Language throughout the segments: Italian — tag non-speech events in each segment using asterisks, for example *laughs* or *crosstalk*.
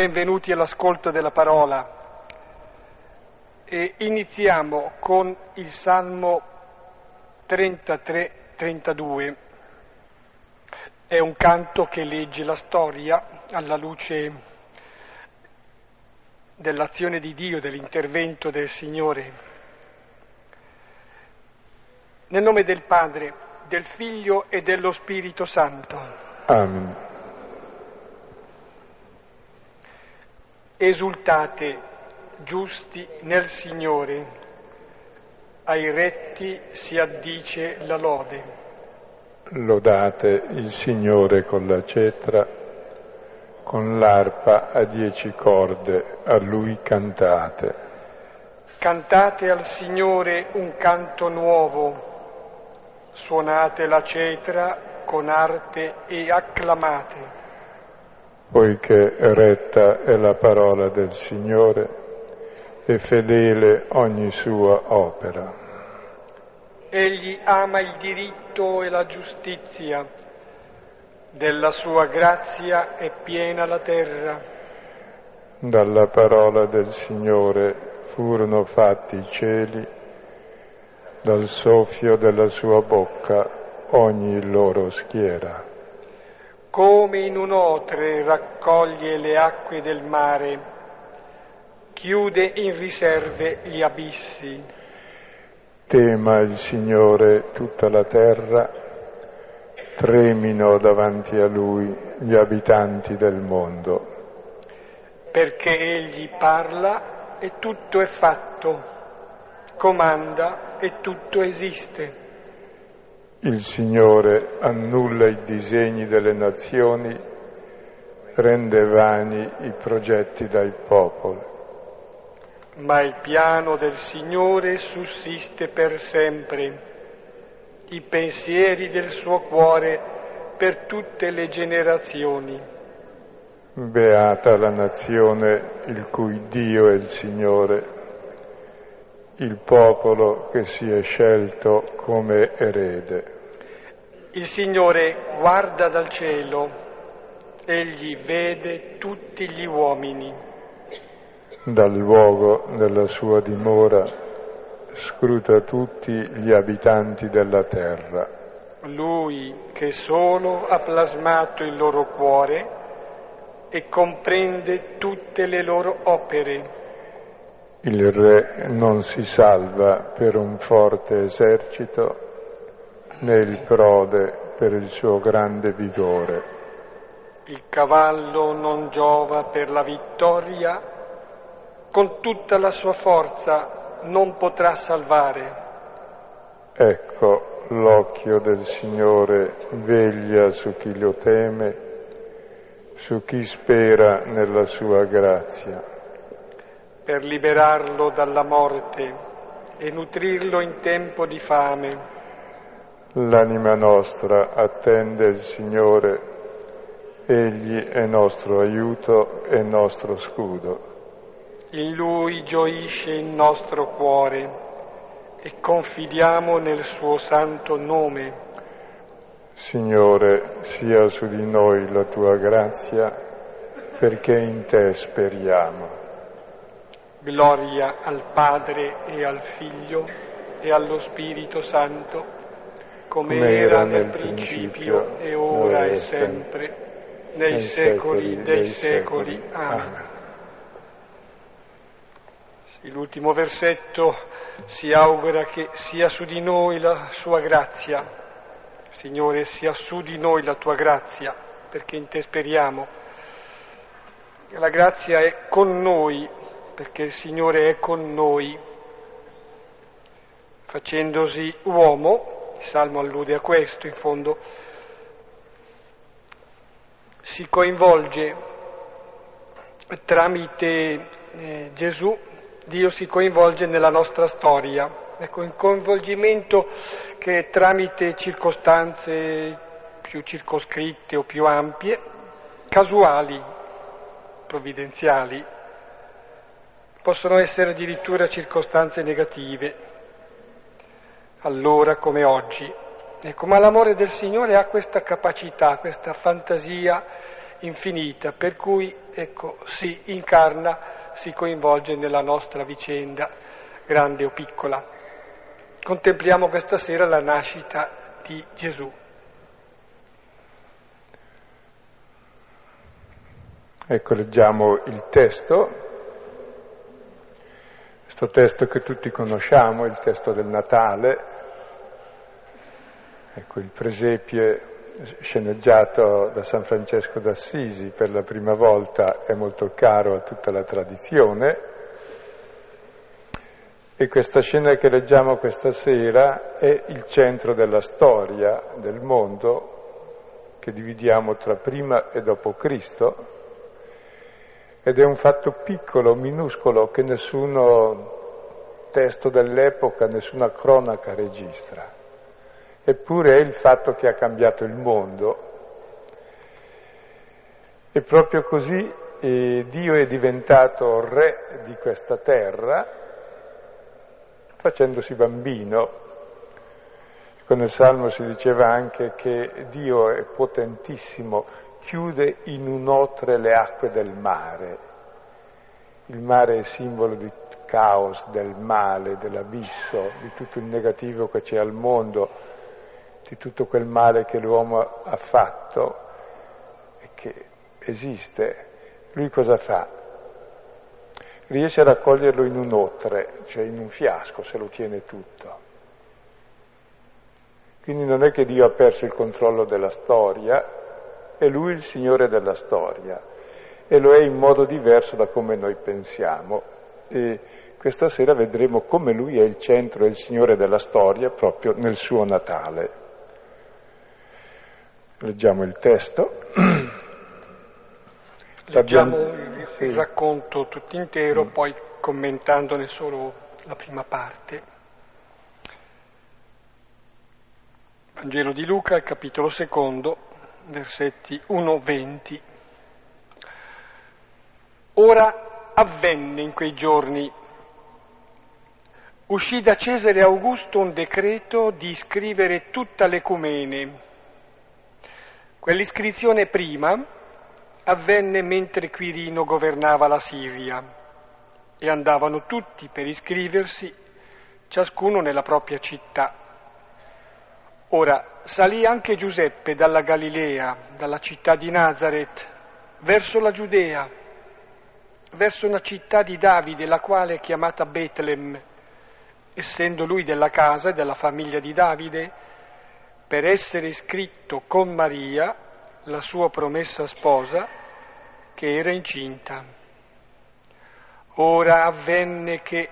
benvenuti all'ascolto della parola. E iniziamo con il Salmo 33-32. È un canto che legge la storia alla luce dell'azione di Dio, dell'intervento del Signore. Nel nome del Padre, del Figlio e dello Spirito Santo. Amen. Esultate, giusti nel Signore, ai retti si addice la lode. Lodate il Signore con la cetra, con l'arpa a dieci corde, a Lui cantate. Cantate al Signore un canto nuovo, suonate la cetra con arte e acclamate poiché retta è la parola del Signore e fedele ogni sua opera. Egli ama il diritto e la giustizia, della sua grazia è piena la terra. Dalla parola del Signore furono fatti i cieli, dal soffio della sua bocca ogni loro schiera come in un otre raccoglie le acque del mare, chiude in riserve gli abissi. Tema il Signore tutta la terra, tremino davanti a Lui gli abitanti del mondo. Perché Egli parla e tutto è fatto, comanda e tutto esiste. Il Signore annulla i disegni delle nazioni, rende vani i progetti dai popoli. Ma il piano del Signore sussiste per sempre, i pensieri del suo cuore per tutte le generazioni. Beata la nazione il cui Dio è il Signore il popolo che si è scelto come erede. Il Signore guarda dal cielo, egli vede tutti gli uomini. Dal luogo della sua dimora scruta tutti gli abitanti della terra. Lui che solo ha plasmato il loro cuore e comprende tutte le loro opere il re non si salva per un forte esercito, né il prode per il suo grande vigore. Il cavallo non giova per la vittoria, con tutta la sua forza non potrà salvare. Ecco, l'occhio del Signore veglia su chi lo teme, su chi spera nella sua grazia per liberarlo dalla morte e nutrirlo in tempo di fame. L'anima nostra attende il Signore, Egli è nostro aiuto e nostro scudo. In Lui gioisce il nostro cuore e confidiamo nel suo santo nome. Signore, sia su di noi la tua grazia, perché in te speriamo. Gloria al Padre e al Figlio e allo Spirito Santo, come, come era nel principio, e ora e sempre, nei secoli dei secoli. Amen. L'ultimo versetto si augura che sia su di noi la sua grazia. Signore, sia su di noi la tua grazia, perché in te speriamo. La grazia è con noi perché il Signore è con noi. Facendosi uomo, il Salmo allude a questo in fondo, si coinvolge tramite eh, Gesù, Dio si coinvolge nella nostra storia. Ecco, un coinvolgimento che tramite circostanze più circoscritte o più ampie, casuali, provvidenziali, possono essere addirittura circostanze negative, allora come oggi. Ecco, ma l'amore del Signore ha questa capacità, questa fantasia infinita, per cui ecco, si incarna, si coinvolge nella nostra vicenda, grande o piccola. Contempliamo questa sera la nascita di Gesù. Ecco, leggiamo il testo, questo testo che tutti conosciamo, il testo del Natale, ecco il presepie sceneggiato da San Francesco d'Assisi per la prima volta, è molto caro a tutta la tradizione, e questa scena che leggiamo questa sera è il centro della storia del mondo che dividiamo tra prima e dopo Cristo ed è un fatto piccolo, minuscolo, che nessuno testo dell'epoca, nessuna cronaca registra. Eppure è il fatto che ha cambiato il mondo. E proprio così eh, Dio è diventato re di questa terra, facendosi bambino. Con il Salmo si diceva anche che Dio è potentissimo, chiude in un'otre le acque del mare. Il mare è simbolo di caos, del male, dell'abisso, di tutto il negativo che c'è al mondo, di tutto quel male che l'uomo ha fatto e che esiste. Lui cosa fa? Riesce a raccoglierlo in un'otre, cioè in un fiasco, se lo tiene tutto. Quindi non è che Dio ha perso il controllo della storia, è lui il Signore della storia e lo è in modo diverso da come noi pensiamo. E questa sera vedremo come lui è il centro e il Signore della storia proprio nel suo Natale. Leggiamo il testo. *clears throat* Leggiamo il, sì. il racconto tutto intero, mm. poi commentandone solo la prima parte. Vangelo di Luca, capitolo secondo, versetti 1-20. Ora avvenne in quei giorni, uscì da Cesare Augusto un decreto di iscrivere tutta l'ecumene. Quell'iscrizione prima avvenne mentre Quirino governava la Siria e andavano tutti per iscriversi, ciascuno nella propria città. Ora salì anche Giuseppe dalla Galilea, dalla città di Nazareth, verso la Giudea, verso una città di Davide, la quale è chiamata Betlem, essendo lui della casa e della famiglia di Davide, per essere iscritto con Maria, la sua promessa sposa, che era incinta. Ora avvenne che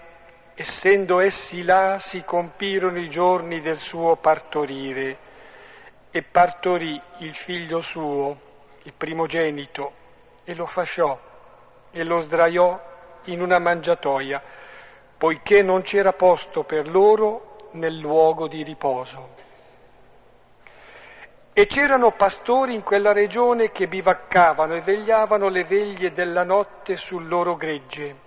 essendo essi là si compirono i giorni del suo partorire e partorì il figlio suo, il primogenito, e lo fasciò e lo sdraiò in una mangiatoia, poiché non c'era posto per loro nel luogo di riposo. E c'erano pastori in quella regione che bivaccavano e vegliavano le veglie della notte sul loro gregge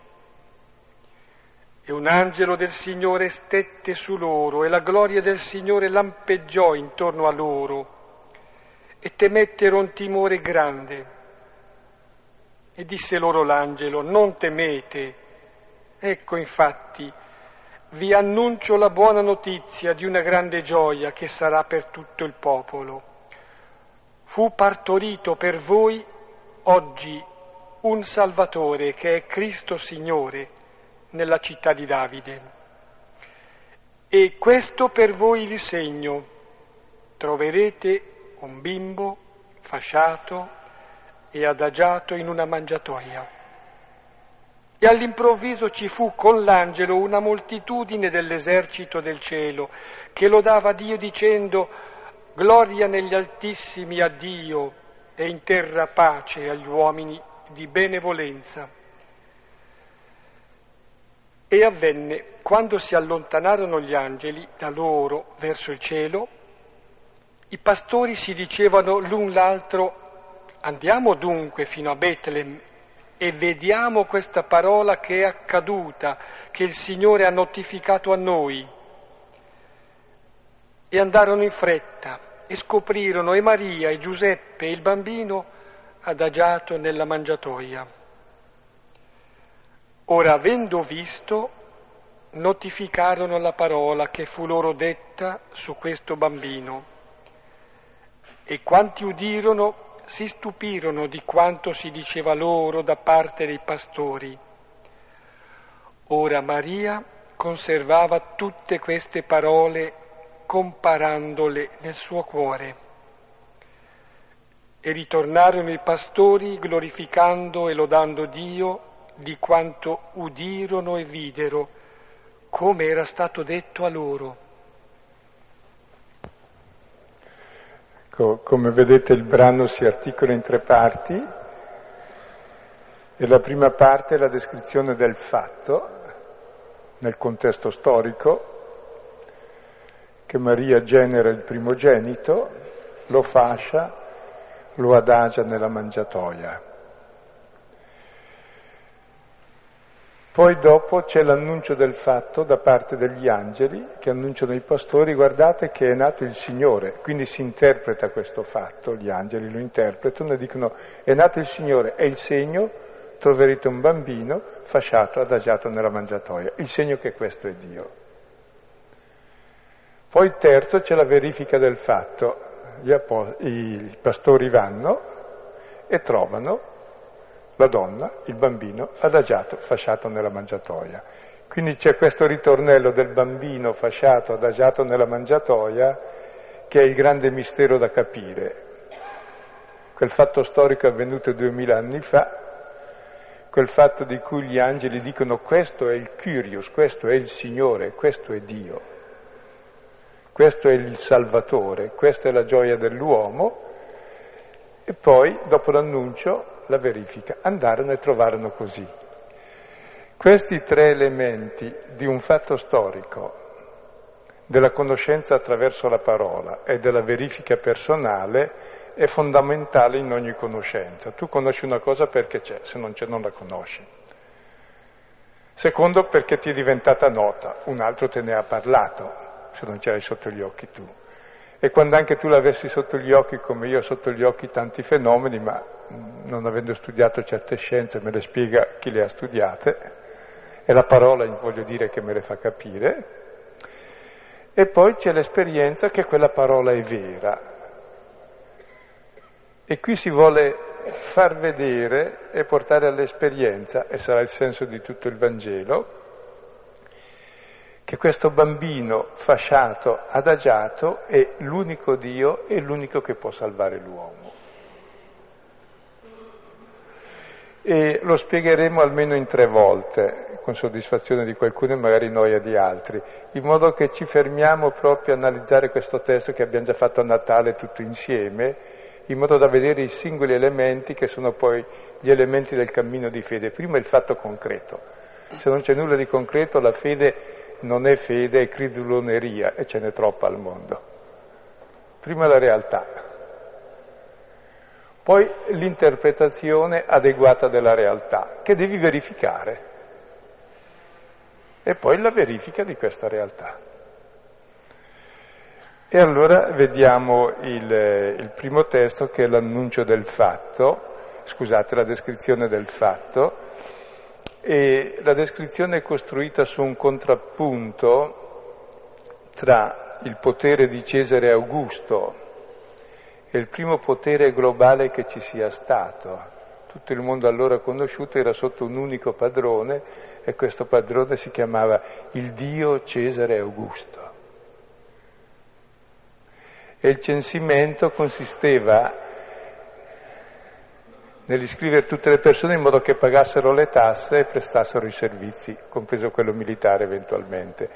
e un angelo del Signore stette su loro e la gloria del Signore lampeggiò intorno a loro e temettero un timore grande. E disse loro l'angelo, non temete, ecco infatti, vi annuncio la buona notizia di una grande gioia che sarà per tutto il popolo. Fu partorito per voi oggi un Salvatore che è Cristo Signore nella città di Davide. E questo per voi il segno. Troverete un bimbo fasciato e adagiato in una mangiatoia. E all'improvviso ci fu con l'angelo una moltitudine dell'esercito del cielo che lodava Dio dicendo Gloria negli altissimi a Dio e in terra pace agli uomini di benevolenza. E avvenne, quando si allontanarono gli angeli da loro verso il cielo, i pastori si dicevano l'un l'altro, andiamo dunque fino a Betlem e vediamo questa parola che è accaduta, che il Signore ha notificato a noi. E andarono in fretta e scoprirono e Maria e Giuseppe e il bambino adagiato nella mangiatoia. Ora, avendo visto, notificarono la parola che fu loro detta su questo bambino. E quanti udirono si stupirono di quanto si diceva loro da parte dei pastori. Ora Maria conservava tutte queste parole comparandole nel suo cuore. E ritornarono i pastori glorificando e lodando Dio di quanto udirono e videro, come era stato detto a loro. Come vedete il brano si articola in tre parti e la prima parte è la descrizione del fatto nel contesto storico che Maria genera il primogenito, lo fascia, lo adagia nella mangiatoia. Poi dopo c'è l'annuncio del fatto da parte degli angeli che annunciano ai pastori guardate che è nato il Signore, quindi si interpreta questo fatto, gli angeli lo interpretano e dicono è nato il Signore, è il segno, troverete un bambino fasciato, adagiato nella mangiatoia, il segno che questo è Dio. Poi terzo c'è la verifica del fatto, i pastori vanno e trovano la donna, il bambino, adagiato, fasciato nella mangiatoia. Quindi c'è questo ritornello del bambino fasciato, adagiato nella mangiatoia, che è il grande mistero da capire. Quel fatto storico avvenuto duemila anni fa, quel fatto di cui gli angeli dicono questo è il Kyrios, questo è il Signore, questo è Dio, questo è il Salvatore, questa è la gioia dell'uomo, e poi, dopo l'annuncio, la verifica. Andarono e trovarono così. Questi tre elementi di un fatto storico, della conoscenza attraverso la parola e della verifica personale, è fondamentale in ogni conoscenza. Tu conosci una cosa perché c'è, se non c'è non la conosci. Secondo, perché ti è diventata nota, un altro te ne ha parlato, se non ce l'hai sotto gli occhi tu. E quando anche tu l'avessi sotto gli occhi, come io ho sotto gli occhi tanti fenomeni, ma non avendo studiato certe scienze me le spiega chi le ha studiate, è la parola, voglio dire, che me le fa capire. E poi c'è l'esperienza che quella parola è vera. E qui si vuole far vedere e portare all'esperienza, e sarà il senso di tutto il Vangelo, che questo bambino fasciato, adagiato, è l'unico Dio e l'unico che può salvare l'uomo. E lo spiegheremo almeno in tre volte, con soddisfazione di qualcuno e magari noia di altri, in modo che ci fermiamo proprio a analizzare questo testo che abbiamo già fatto a Natale tutto insieme, in modo da vedere i singoli elementi che sono poi gli elementi del cammino di fede. Prima il fatto concreto. Se non c'è nulla di concreto, la fede non è fede, è criduloneria e ce n'è troppa al mondo. Prima la realtà, poi l'interpretazione adeguata della realtà, che devi verificare, e poi la verifica di questa realtà. E allora vediamo il, il primo testo che è l'annuncio del fatto, scusate, la descrizione del fatto, e la descrizione è costruita su un contrappunto tra il potere di Cesare Augusto e il primo potere globale che ci sia stato. Tutto il mondo allora conosciuto era sotto un unico padrone e questo padrone si chiamava il Dio Cesare Augusto. E il censimento consisteva nell'iscrivere tutte le persone in modo che pagassero le tasse e prestassero i servizi, compreso quello militare eventualmente.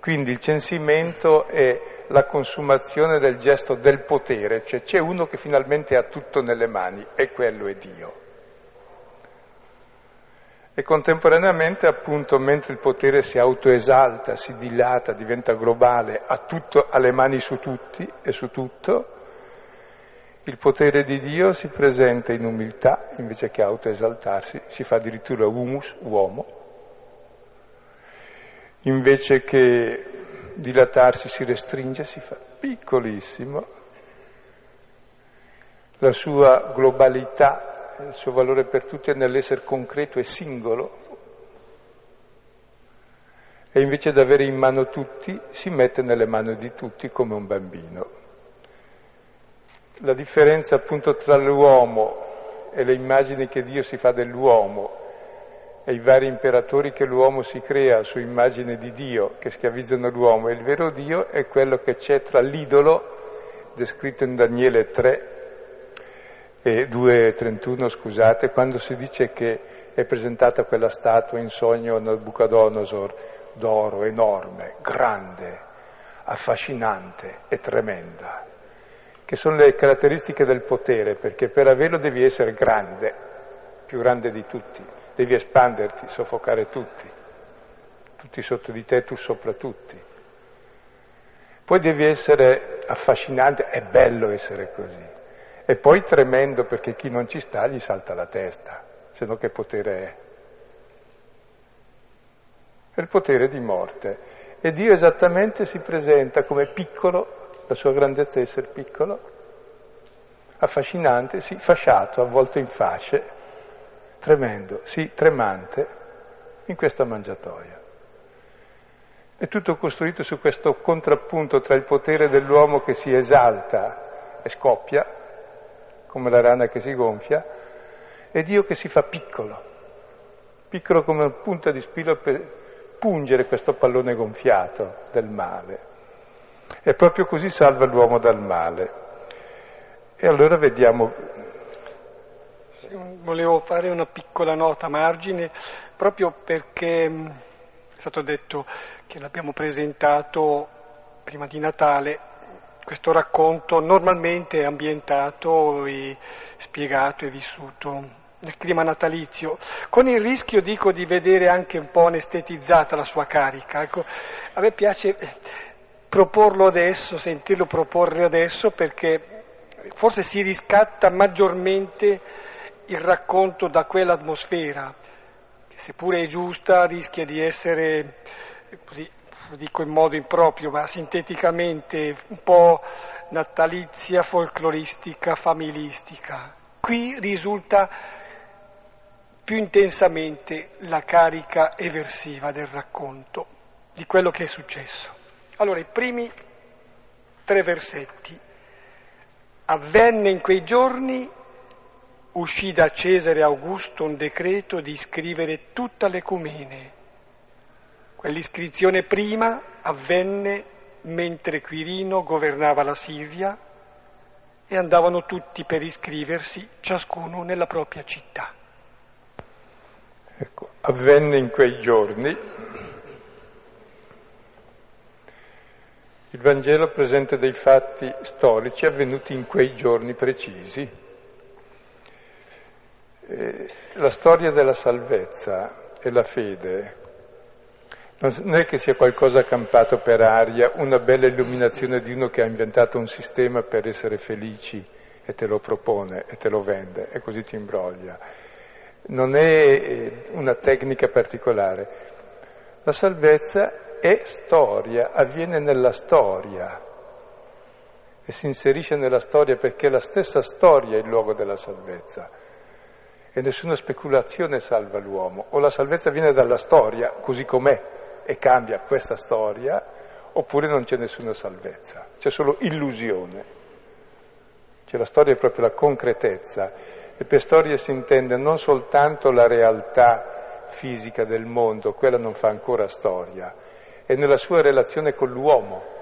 Quindi il censimento è la consumazione del gesto del potere, cioè c'è uno che finalmente ha tutto nelle mani e quello è Dio. E contemporaneamente, appunto, mentre il potere si autoesalta, si dilata, diventa globale, ha tutto alle mani su tutti e su tutto, il potere di Dio si presenta in umiltà invece che autoesaltarsi, si fa addirittura humus, uomo, invece che dilatarsi si restringe, si fa piccolissimo. la sua globalità, il suo valore per tutti è nell'essere concreto e singolo. E invece di avere in mano tutti, si mette nelle mani di tutti come un bambino. La differenza appunto tra l'uomo e le immagini che Dio si fa dell'uomo e i vari imperatori che l'uomo si crea su immagine di Dio, che schiavizzano l'uomo, e il vero Dio è quello che c'è tra l'idolo, descritto in Daniele 3 e 2.31, scusate, quando si dice che è presentata quella statua in sogno a Nabucodonosor d'oro enorme, grande, affascinante e tremenda, che sono le caratteristiche del potere, perché per averlo devi essere grande, più grande di tutti devi espanderti, soffocare tutti, tutti sotto di te, tu sopra tutti. Poi devi essere affascinante, è bello essere così. E poi tremendo perché chi non ci sta gli salta la testa, se no che potere è? È il potere di morte. E Dio esattamente si presenta come piccolo, la sua grandezza è essere piccolo, affascinante, sì, fasciato, avvolto in fasce, tremendo, sì, tremante, in questa mangiatoia. È tutto costruito su questo contrappunto tra il potere dell'uomo che si esalta e scoppia, come la rana che si gonfia, e Dio che si fa piccolo, piccolo come una punta di spillo per pungere questo pallone gonfiato del male. E proprio così salva l'uomo dal male. E allora vediamo volevo fare una piccola nota a margine proprio perché mm, è stato detto che l'abbiamo presentato prima di Natale, questo racconto normalmente è ambientato e spiegato e vissuto nel clima natalizio, con il rischio, dico, di vedere anche un po' anestetizzata la sua carica. Ecco, a me piace proporlo adesso, sentirlo proporre adesso, perché forse si riscatta maggiormente il racconto da quell'atmosfera, che seppure è giusta rischia di essere, così lo dico in modo improprio, ma sinteticamente un po' natalizia, folcloristica, familistica. Qui risulta più intensamente la carica eversiva del racconto, di quello che è successo. Allora, i primi tre versetti. Avvenne in quei giorni uscì da Cesare Augusto un decreto di iscrivere tutta l'ecumene. Quell'iscrizione prima avvenne mentre Quirino governava la Siria e andavano tutti per iscriversi, ciascuno nella propria città. Ecco, avvenne in quei giorni. Il Vangelo presenta dei fatti storici avvenuti in quei giorni precisi. Eh, la storia della salvezza e la fede non è che sia qualcosa campato per aria, una bella illuminazione di uno che ha inventato un sistema per essere felici e te lo propone e te lo vende e così ti imbroglia. Non è eh, una tecnica particolare. La salvezza è storia, avviene nella storia e si inserisce nella storia perché la stessa storia è il luogo della salvezza e nessuna speculazione salva l'uomo. O la salvezza viene dalla storia, così com'è, e cambia questa storia, oppure non c'è nessuna salvezza, c'è solo illusione. Cioè la storia è proprio la concretezza e per storia si intende non soltanto la realtà fisica del mondo, quella non fa ancora storia, è nella sua relazione con l'uomo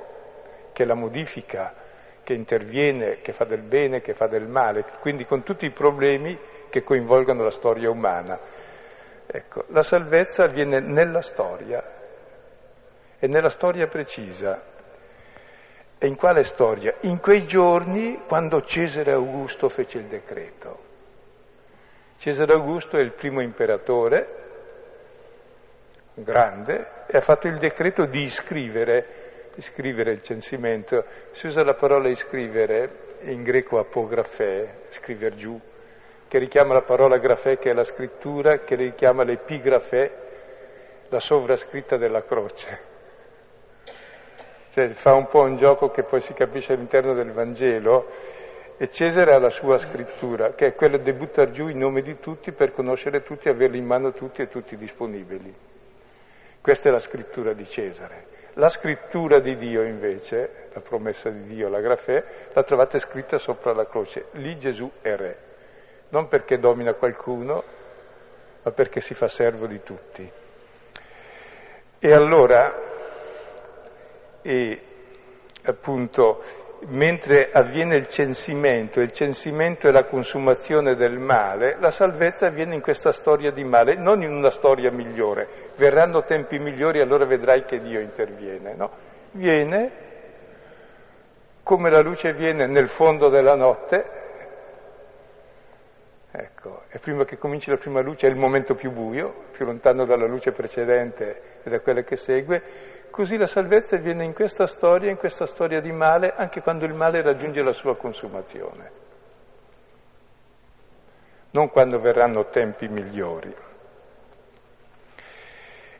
che la modifica, che interviene, che fa del bene, che fa del male, quindi con tutti i problemi che coinvolgono la storia umana. Ecco, la salvezza avviene nella storia, e nella storia precisa. E in quale storia? In quei giorni quando Cesare Augusto fece il decreto. Cesare Augusto è il primo imperatore, grande, e ha fatto il decreto di iscrivere, iscrivere il censimento. Si usa la parola iscrivere, in greco apografe, scriver giù, che richiama la parola grafè che è la scrittura, che richiama l'epigrafe, la sovrascritta della croce. Cioè fa un po' un gioco che poi si capisce all'interno del Vangelo E Cesare ha la sua scrittura, che è quella di buttare giù i nomi di tutti per conoscere tutti, averli in mano tutti e tutti disponibili. Questa è la scrittura di Cesare. La scrittura di Dio invece, la promessa di Dio, la grafè, la trovate scritta sopra la croce. Lì Gesù è re, non perché domina qualcuno, ma perché si fa servo di tutti. E allora, e appunto, mentre avviene il censimento, il censimento è la consumazione del male, la salvezza avviene in questa storia di male, non in una storia migliore. Verranno tempi migliori, allora vedrai che Dio interviene, no? Viene come la luce viene nel fondo della notte, ecco, e prima che cominci la prima luce è il momento più buio, più lontano dalla luce precedente e da quella che segue, Così la salvezza viene in questa storia, in questa storia di male, anche quando il male raggiunge la sua consumazione, non quando verranno tempi migliori.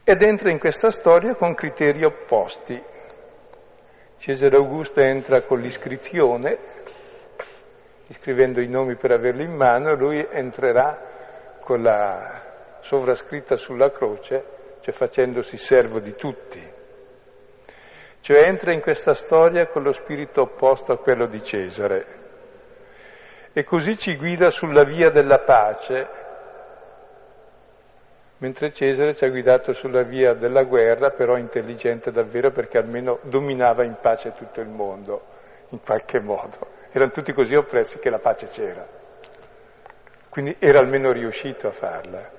Ed entra in questa storia con criteri opposti. Cesare Augusto entra con l'iscrizione, iscrivendo i nomi per averli in mano, e lui entrerà con la sovrascritta sulla croce, cioè facendosi servo di tutti. Cioè entra in questa storia con lo spirito opposto a quello di Cesare e così ci guida sulla via della pace, mentre Cesare ci ha guidato sulla via della guerra, però intelligente davvero perché almeno dominava in pace tutto il mondo, in qualche modo. Erano tutti così oppressi che la pace c'era. Quindi era almeno riuscito a farla.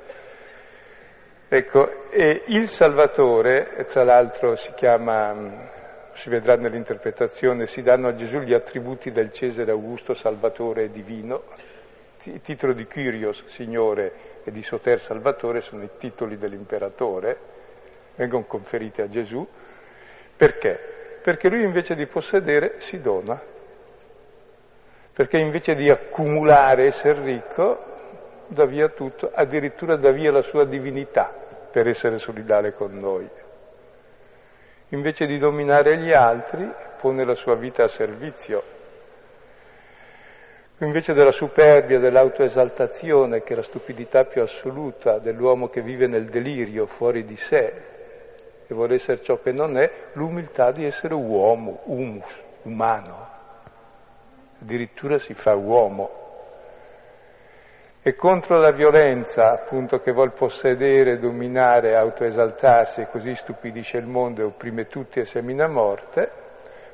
Ecco, e il Salvatore, tra l'altro si chiama si vedrà nell'interpretazione, si danno a Gesù gli attributi del Cesare Augusto Salvatore divino. Il titolo di Kyrios, Signore, e di Soter Salvatore sono i titoli dell'imperatore, vengono conferiti a Gesù. Perché? Perché lui invece di possedere si dona, perché invece di accumulare, essere ricco, dà via tutto, addirittura dà via la sua divinità per essere solidale con noi invece di dominare gli altri, pone la sua vita a servizio. Invece della superbia, dell'autoesaltazione, che è la stupidità più assoluta dell'uomo che vive nel delirio fuori di sé e vuole essere ciò che non è, l'umiltà di essere uomo, humus, umano. Addirittura si fa uomo e contro la violenza appunto che vuol possedere, dominare, autoesaltarsi e così stupidisce il mondo e opprime tutti e semina morte,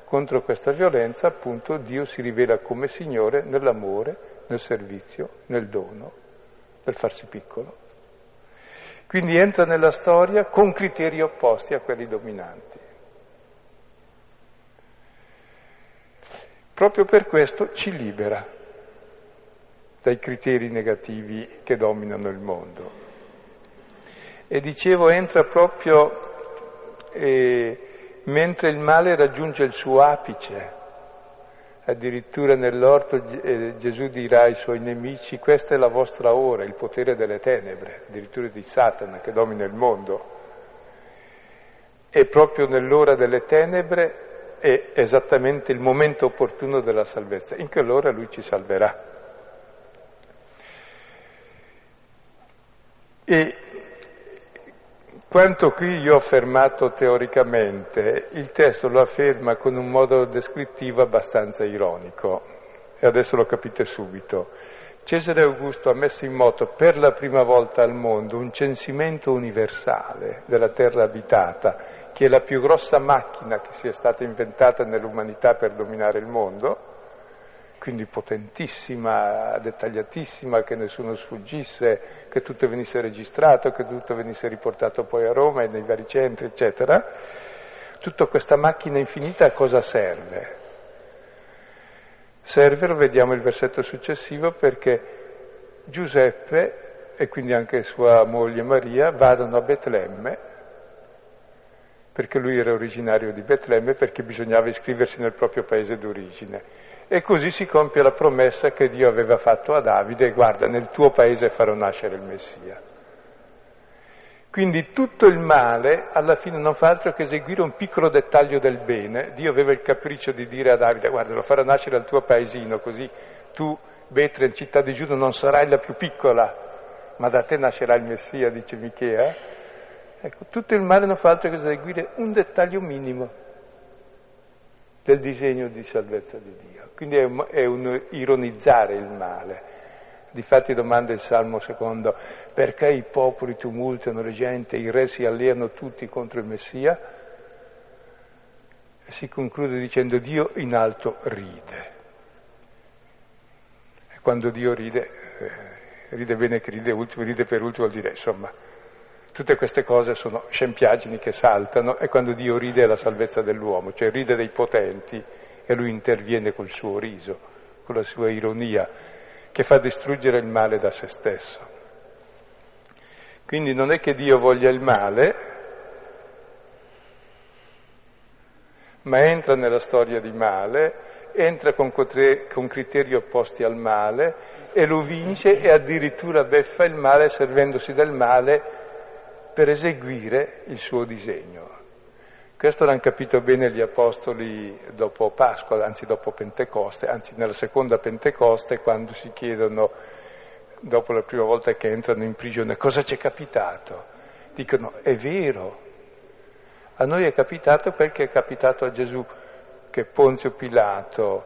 contro questa violenza appunto Dio si rivela come Signore nell'amore, nel servizio, nel dono, nel farsi piccolo. Quindi entra nella storia con criteri opposti a quelli dominanti. Proprio per questo ci libera dai criteri negativi che dominano il mondo. E dicevo, entra proprio eh, mentre il male raggiunge il suo apice. Addirittura nell'orto eh, Gesù dirà ai suoi nemici, questa è la vostra ora, il potere delle tenebre, addirittura di Satana che domina il mondo. E proprio nell'ora delle tenebre è esattamente il momento opportuno della salvezza. In quell'ora lui ci salverà. E quanto qui io ho affermato teoricamente, il testo lo afferma con un modo descrittivo abbastanza ironico, e adesso lo capite subito. Cesare Augusto ha messo in moto per la prima volta al mondo un censimento universale della terra abitata, che è la più grossa macchina che sia stata inventata nell'umanità per dominare il mondo, quindi potentissima, dettagliatissima, che nessuno sfuggisse, che tutto venisse registrato, che tutto venisse riportato poi a Roma e nei vari centri, eccetera. Tutta questa macchina infinita a cosa serve? Serve, lo vediamo il versetto successivo, perché Giuseppe e quindi anche sua moglie Maria vadano a Betlemme, perché lui era originario di Betlemme, perché bisognava iscriversi nel proprio paese d'origine. E così si compie la promessa che Dio aveva fatto a Davide, guarda, nel tuo paese farò nascere il Messia. Quindi tutto il male alla fine non fa altro che eseguire un piccolo dettaglio del bene. Dio aveva il capriccio di dire a Davide, guarda, lo farò nascere al tuo paesino, così tu, Betlem, città di Giuda, non sarai la più piccola, ma da te nascerà il Messia, dice Michea. Ecco, tutto il male non fa altro che eseguire un dettaglio minimo del disegno di salvezza di Dio. Quindi è un, è un ironizzare il male. Difatti domanda il Salmo secondo, perché i popoli tumultano le gente, i re si alleano tutti contro il Messia? E si conclude dicendo Dio in alto ride. E quando Dio ride, eh, ride bene che ride ultimo, ride per ultimo vuol dire, insomma, tutte queste cose sono scempiaggini che saltano e quando Dio ride è la salvezza dell'uomo, cioè ride dei potenti e lui interviene col suo riso, con la sua ironia che fa distruggere il male da se stesso. Quindi non è che Dio voglia il male, ma entra nella storia di male, entra con, con criteri opposti al male e lo vince e addirittura beffa il male servendosi del male per eseguire il suo disegno. Questo l'hanno capito bene gli apostoli dopo Pasqua, anzi dopo Pentecoste, anzi nella seconda Pentecoste, quando si chiedono, dopo la prima volta che entrano in prigione, cosa ci è capitato? Dicono, è vero, a noi è capitato che è capitato a Gesù, che Ponzio Pilato,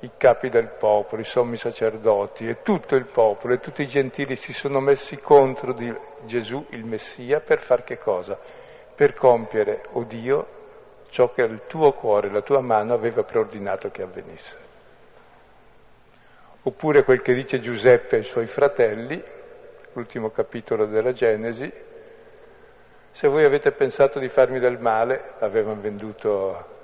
i capi del popolo, i sommi sacerdoti e tutto il popolo e tutti i gentili si sono messi contro di Gesù, il Messia, per far che cosa? Per compiere, o Dio, ciò che il tuo cuore, la tua mano aveva preordinato che avvenisse. Oppure quel che dice Giuseppe ai suoi fratelli, l'ultimo capitolo della Genesi, se voi avete pensato di farmi del male, avevano venduto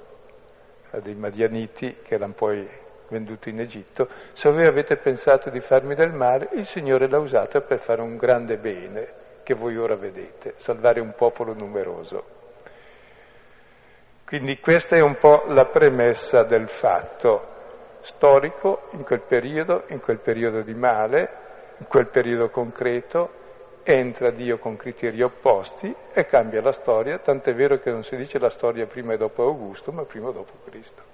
a dei Madianiti che erano poi venduti in Egitto, se voi avete pensato di farmi del male, il Signore l'ha usato per fare un grande bene che voi ora vedete, salvare un popolo numeroso. Quindi questa è un po' la premessa del fatto storico in quel periodo, in quel periodo di male, in quel periodo concreto, entra Dio con criteri opposti e cambia la storia, tant'è vero che non si dice la storia prima e dopo Augusto, ma prima e dopo Cristo.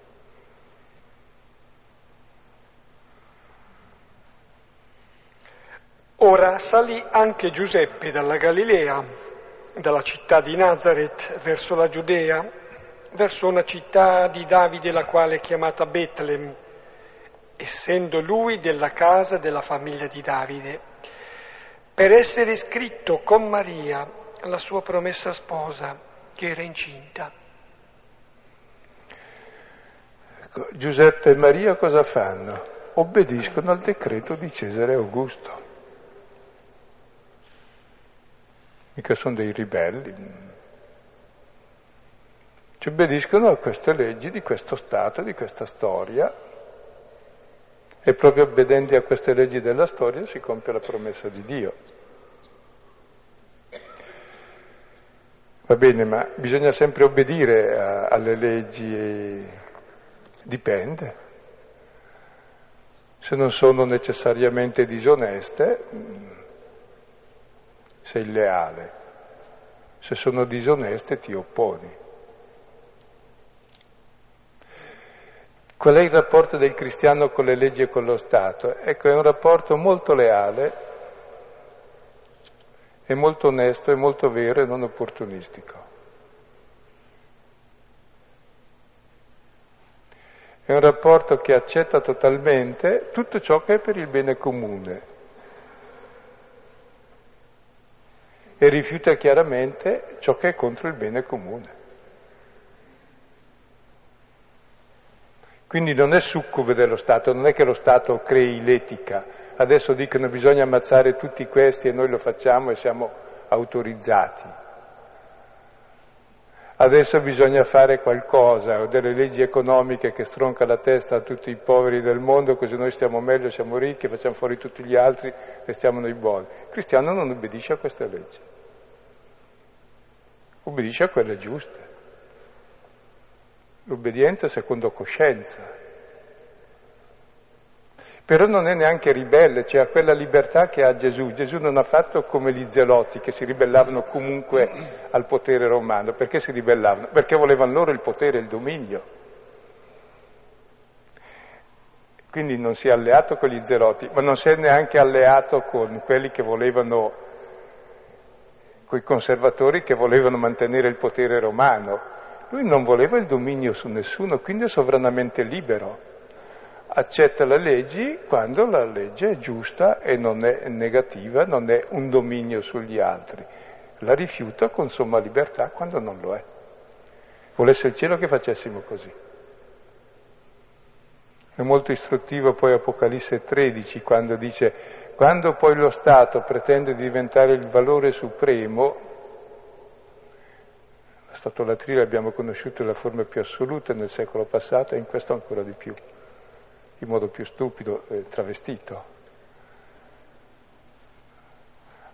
Ora salì anche Giuseppe dalla Galilea, dalla città di Nazareth verso la Giudea verso una città di Davide, la quale è chiamata Betlem, essendo lui della casa della famiglia di Davide, per essere iscritto con Maria, la sua promessa sposa, che era incinta. Ecco, Giuseppe e Maria cosa fanno? Obbediscono al decreto di Cesare Augusto. Mica sono dei ribelli, ci obbediscono a queste leggi di questo Stato, di questa storia, e proprio obbedendo a queste leggi della storia si compie la promessa di Dio. Va bene, ma bisogna sempre obbedire a, alle leggi, dipende. Se non sono necessariamente disoneste, sei leale. Se sono disoneste ti opponi. Qual è il rapporto del cristiano con le leggi e con lo Stato? Ecco, è un rapporto molto leale, è molto onesto, è molto vero e non opportunistico. È un rapporto che accetta totalmente tutto ciò che è per il bene comune e rifiuta chiaramente ciò che è contro il bene comune. Quindi non è succube dello Stato, non è che lo Stato crei l'etica. Adesso dicono bisogna ammazzare tutti questi e noi lo facciamo e siamo autorizzati. Adesso bisogna fare qualcosa, o delle leggi economiche che stronca la testa a tutti i poveri del mondo, così noi stiamo meglio, siamo ricchi, facciamo fuori tutti gli altri e stiamo noi buoni. Il cristiano non obbedisce a queste leggi, obbedisce a quelle giuste l'obbedienza secondo coscienza. Però non è neanche ribelle, cioè ha quella libertà che ha Gesù. Gesù non ha fatto come gli zelotti che si ribellavano comunque al potere romano. Perché si ribellavano? Perché volevano loro il potere e il dominio. Quindi non si è alleato con gli zelotti, ma non si è neanche alleato con quelli che volevano, con i conservatori che volevano mantenere il potere romano. Lui non voleva il dominio su nessuno, quindi è sovranamente libero accetta le leggi quando la legge è giusta e non è negativa, non è un dominio sugli altri. La rifiuta con somma libertà quando non lo è. Volesse il cielo che facessimo così. È molto istruttivo poi Apocalisse 13 quando dice quando poi lo Stato pretende di diventare il valore supremo, la statolatria l'abbiamo conosciuta nella forma più assoluta nel secolo passato e in questo ancora di più in modo più stupido, eh, travestito.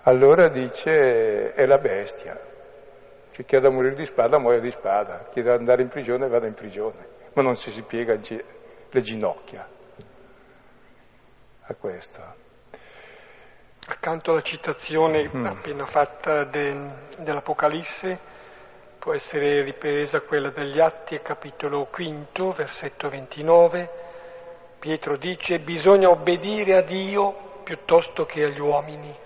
Allora dice è la bestia, chi chiede a morire di spada muore di spada, chi deve andare in prigione vada in prigione, ma non ci si piega le ginocchia a questo. Accanto alla citazione mm. appena fatta de, dell'Apocalisse può essere ripresa quella degli Atti, capitolo quinto, versetto 29 Pietro dice bisogna obbedire a Dio piuttosto che agli uomini.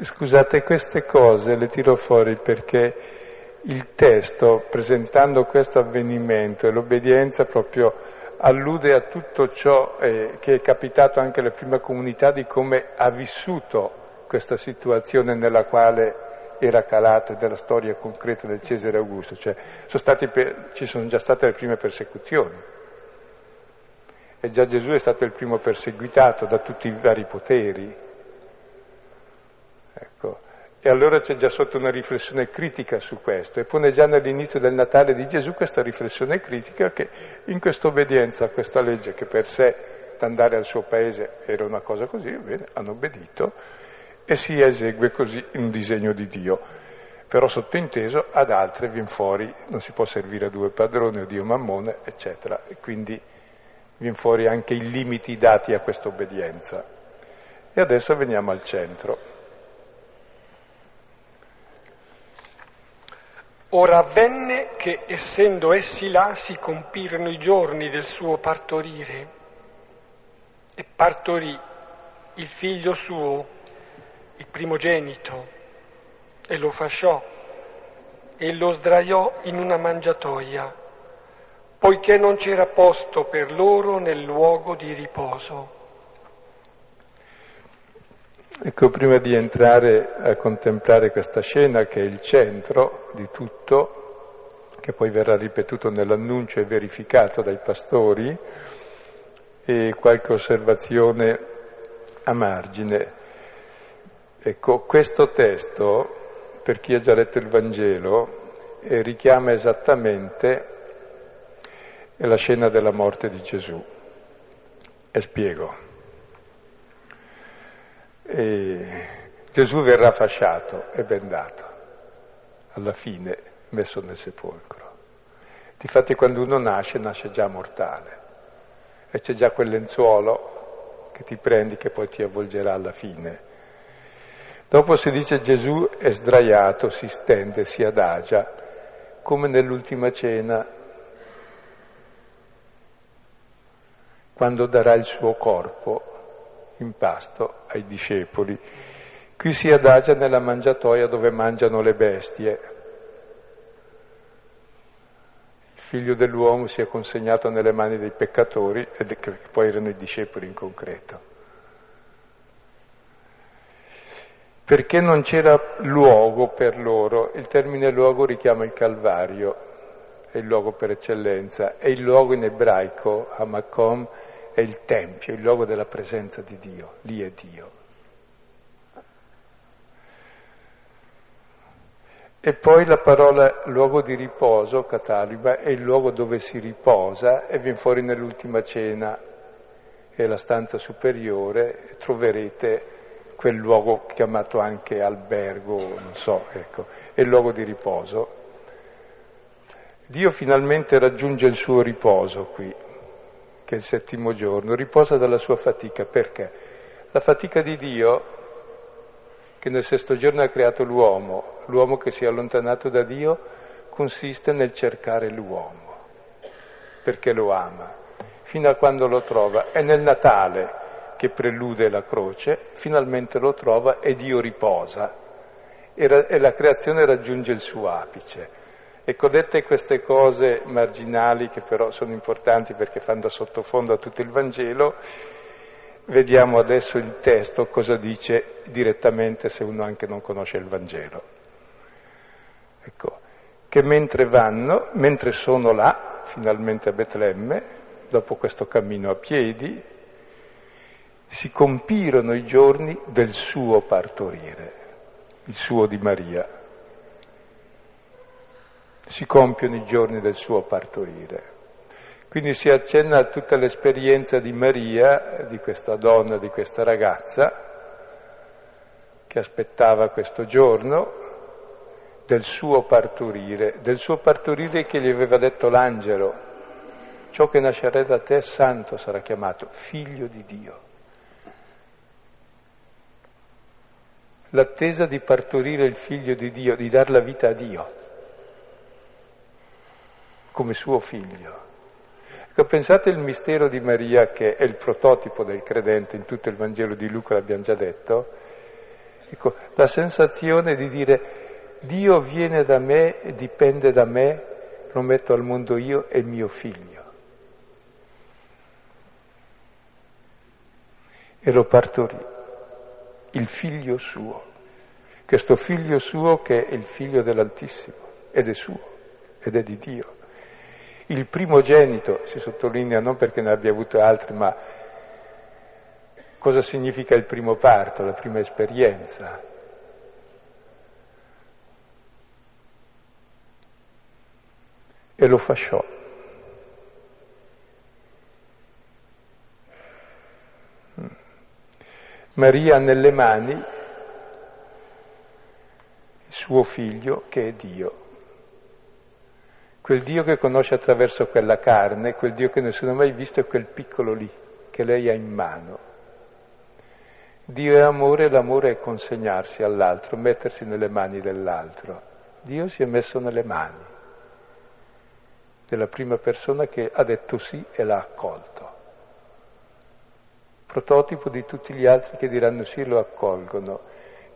Scusate, queste cose le tiro fuori perché il testo, presentando questo avvenimento e l'obbedienza proprio allude a tutto ciò eh, che è capitato anche alla prima comunità di come ha vissuto questa situazione nella quale era calato e della storia concreta del Cesare Augusto, cioè sono per, ci sono già state le prime persecuzioni. E già Gesù è stato il primo perseguitato da tutti i vari poteri. Ecco. E allora c'è già sotto una riflessione critica su questo e pone già nell'inizio del Natale di Gesù questa riflessione critica che in questa obbedienza a questa legge che per sé andare al suo paese era una cosa così, bene, hanno obbedito, e si esegue così un disegno di Dio. Però sottointeso ad altre viene fuori, non si può servire a due padroni o Dio Mammone, eccetera, e quindi viene fuori anche i limiti dati a questa obbedienza. E adesso veniamo al centro. Ora avvenne che, essendo essi là, si compirono i giorni del suo partorire e partorì il figlio suo il primogenito, e lo fasciò e lo sdraiò in una mangiatoia, poiché non c'era posto per loro nel luogo di riposo. Ecco, prima di entrare a contemplare questa scena che è il centro di tutto, che poi verrà ripetuto nell'annuncio e verificato dai pastori, e qualche osservazione a margine. Ecco, questo testo, per chi ha già letto il Vangelo, eh, richiama esattamente la scena della morte di Gesù. E spiego. E Gesù verrà fasciato e bendato, alla fine messo nel sepolcro. Difatti quando uno nasce, nasce già mortale e c'è già quel lenzuolo che ti prendi che poi ti avvolgerà alla fine Dopo si dice Gesù è sdraiato, si stende, si adagia, come nell'ultima cena, quando darà il suo corpo in pasto ai discepoli. Qui si adagia nella mangiatoia dove mangiano le bestie. Il figlio dell'uomo si è consegnato nelle mani dei peccatori, che poi erano i discepoli in concreto. Perché non c'era luogo per loro. Il termine luogo richiama il Calvario, è il luogo per eccellenza, è il luogo in ebraico, Hamakom, è il Tempio, il luogo della presenza di Dio, lì è Dio. E poi la parola luogo di riposo, Cataliba, è il luogo dove si riposa e viene fuori nell'ultima cena, è la stanza superiore, troverete quel luogo chiamato anche albergo, non so, ecco, è il luogo di riposo. Dio finalmente raggiunge il suo riposo qui, che è il settimo giorno, riposa dalla sua fatica. Perché? La fatica di Dio, che nel sesto giorno ha creato l'uomo, l'uomo che si è allontanato da Dio, consiste nel cercare l'uomo, perché lo ama, fino a quando lo trova. È nel Natale che prelude la croce, finalmente lo trova e Dio riposa e la creazione raggiunge il suo apice. Ecco, dette queste cose marginali che però sono importanti perché fanno da sottofondo a tutto il Vangelo, vediamo adesso il testo cosa dice direttamente se uno anche non conosce il Vangelo. Ecco, che mentre vanno, mentre sono là, finalmente a Betlemme, dopo questo cammino a piedi, si compirono i giorni del suo partorire, il suo di Maria. Si compiono i giorni del suo partorire. Quindi si accenna a tutta l'esperienza di Maria, di questa donna, di questa ragazza, che aspettava questo giorno, del suo partorire, del suo partorire che gli aveva detto l'angelo, ciò che nascerà da te santo sarà chiamato figlio di Dio. L'attesa di partorire il figlio di Dio, di dar la vita a Dio come suo figlio. Ecco, pensate il mistero di Maria che è il prototipo del credente in tutto il Vangelo di Luca, l'abbiamo già detto. Ecco, la sensazione di dire Dio viene da me dipende da me, lo metto al mondo io e mio figlio. E lo partorì, il figlio suo, questo figlio suo che è il figlio dell'Altissimo ed è suo ed è di Dio. Il primogenito, si sottolinea non perché ne abbia avuto altri, ma cosa significa il primo parto, la prima esperienza? e lo fasciò. Maria nelle mani il suo figlio che è Dio, quel Dio che conosce attraverso quella carne, quel Dio che nessuno ha mai visto è quel piccolo lì che lei ha in mano. Dio è amore l'amore è consegnarsi all'altro, mettersi nelle mani dell'altro. Dio si è messo nelle mani della prima persona che ha detto sì e l'ha accolto. Prototipo di tutti gli altri che diranno sì lo accolgono.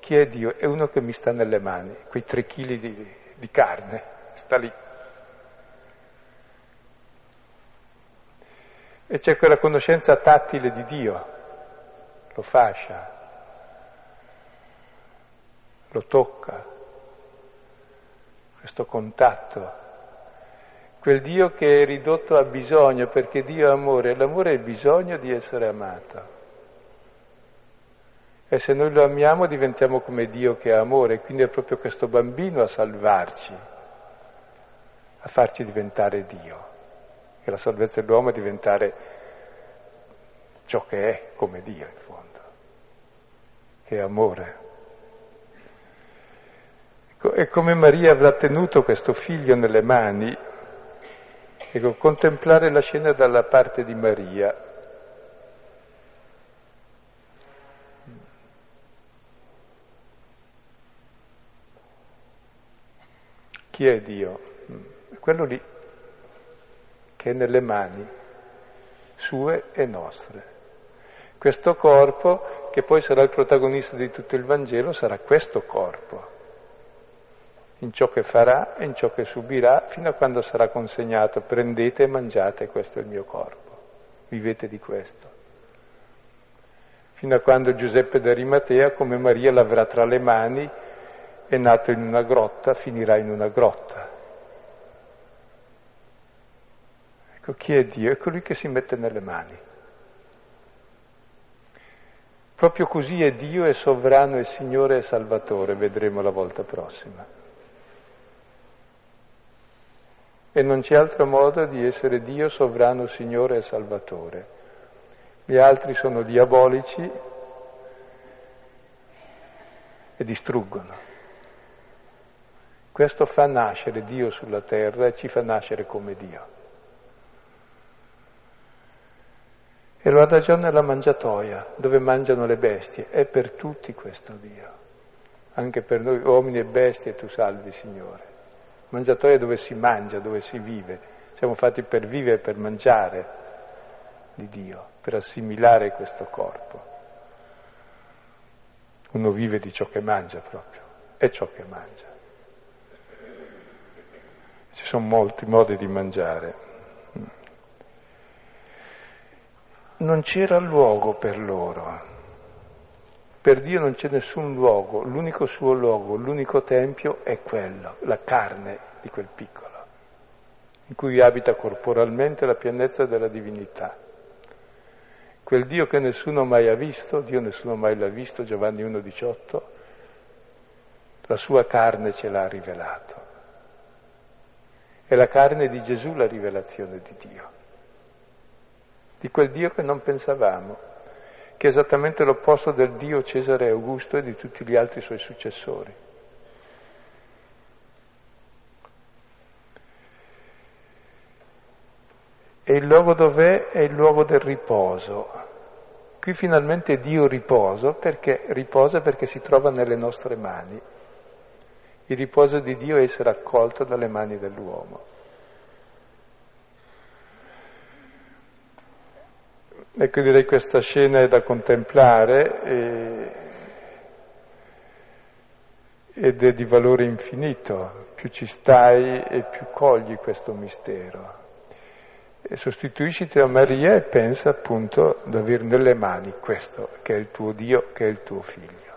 Chi è Dio? È uno che mi sta nelle mani, quei tre chili di, di carne, sta lì. E c'è quella conoscenza tattile di Dio, lo fascia, lo tocca, questo contatto quel Dio che è ridotto a bisogno, perché Dio è amore, e l'amore è il bisogno di essere amato. E se noi lo amiamo diventiamo come Dio che è amore, quindi è proprio questo bambino a salvarci, a farci diventare Dio. E la salvezza dell'uomo è diventare ciò che è come Dio in fondo, che è amore. Ecco, e come Maria avrà tenuto questo figlio nelle mani, Ecco, contemplare la scena dalla parte di Maria. Chi è Dio? Quello lì, che è nelle mani sue e nostre. Questo corpo, che poi sarà il protagonista di tutto il Vangelo, sarà questo corpo in ciò che farà e in ciò che subirà fino a quando sarà consegnato. Prendete e mangiate, questo è il mio corpo. Vivete di questo. Fino a quando Giuseppe d'Arimatea, come Maria l'avrà tra le mani, è nato in una grotta, finirà in una grotta. Ecco chi è Dio? È colui che si mette nelle mani. Proprio così è Dio, è sovrano, è Signore e Salvatore, vedremo la volta prossima. E non c'è altro modo di essere Dio sovrano, Signore e Salvatore. Gli altri sono diabolici e distruggono. Questo fa nascere Dio sulla terra e ci fa nascere come Dio. E lo adagione è la mangiatoia, dove mangiano le bestie. È per tutti questo Dio. Anche per noi uomini e bestie tu salvi, Signore. Mangiatoia dove si mangia, dove si vive. Siamo fatti per vivere, per mangiare di Dio, per assimilare questo corpo. Uno vive di ciò che mangia proprio, è ciò che mangia. Ci sono molti modi di mangiare. Non c'era luogo per loro. Per Dio non c'è nessun luogo, l'unico suo luogo, l'unico tempio è quello, la carne di quel piccolo, in cui abita corporalmente la pienezza della divinità. Quel Dio che nessuno mai ha visto, Dio nessuno mai l'ha visto, Giovanni 1,18, la sua carne ce l'ha rivelato. È la carne di Gesù la rivelazione di Dio, di quel Dio che non pensavamo, che è esattamente l'opposto del Dio Cesare Augusto e di tutti gli altri suoi successori. E il luogo dov'è? È il luogo del riposo. Qui finalmente Dio riposa perché riposa perché si trova nelle nostre mani. Il riposo di Dio è essere accolto dalle mani dell'uomo. Ecco direi questa scena è da contemplare e, ed è di valore infinito, più ci stai e più cogli questo mistero. E sostituisciti a Maria e pensa appunto ad avere nelle mani questo che è il tuo Dio, che è il tuo figlio.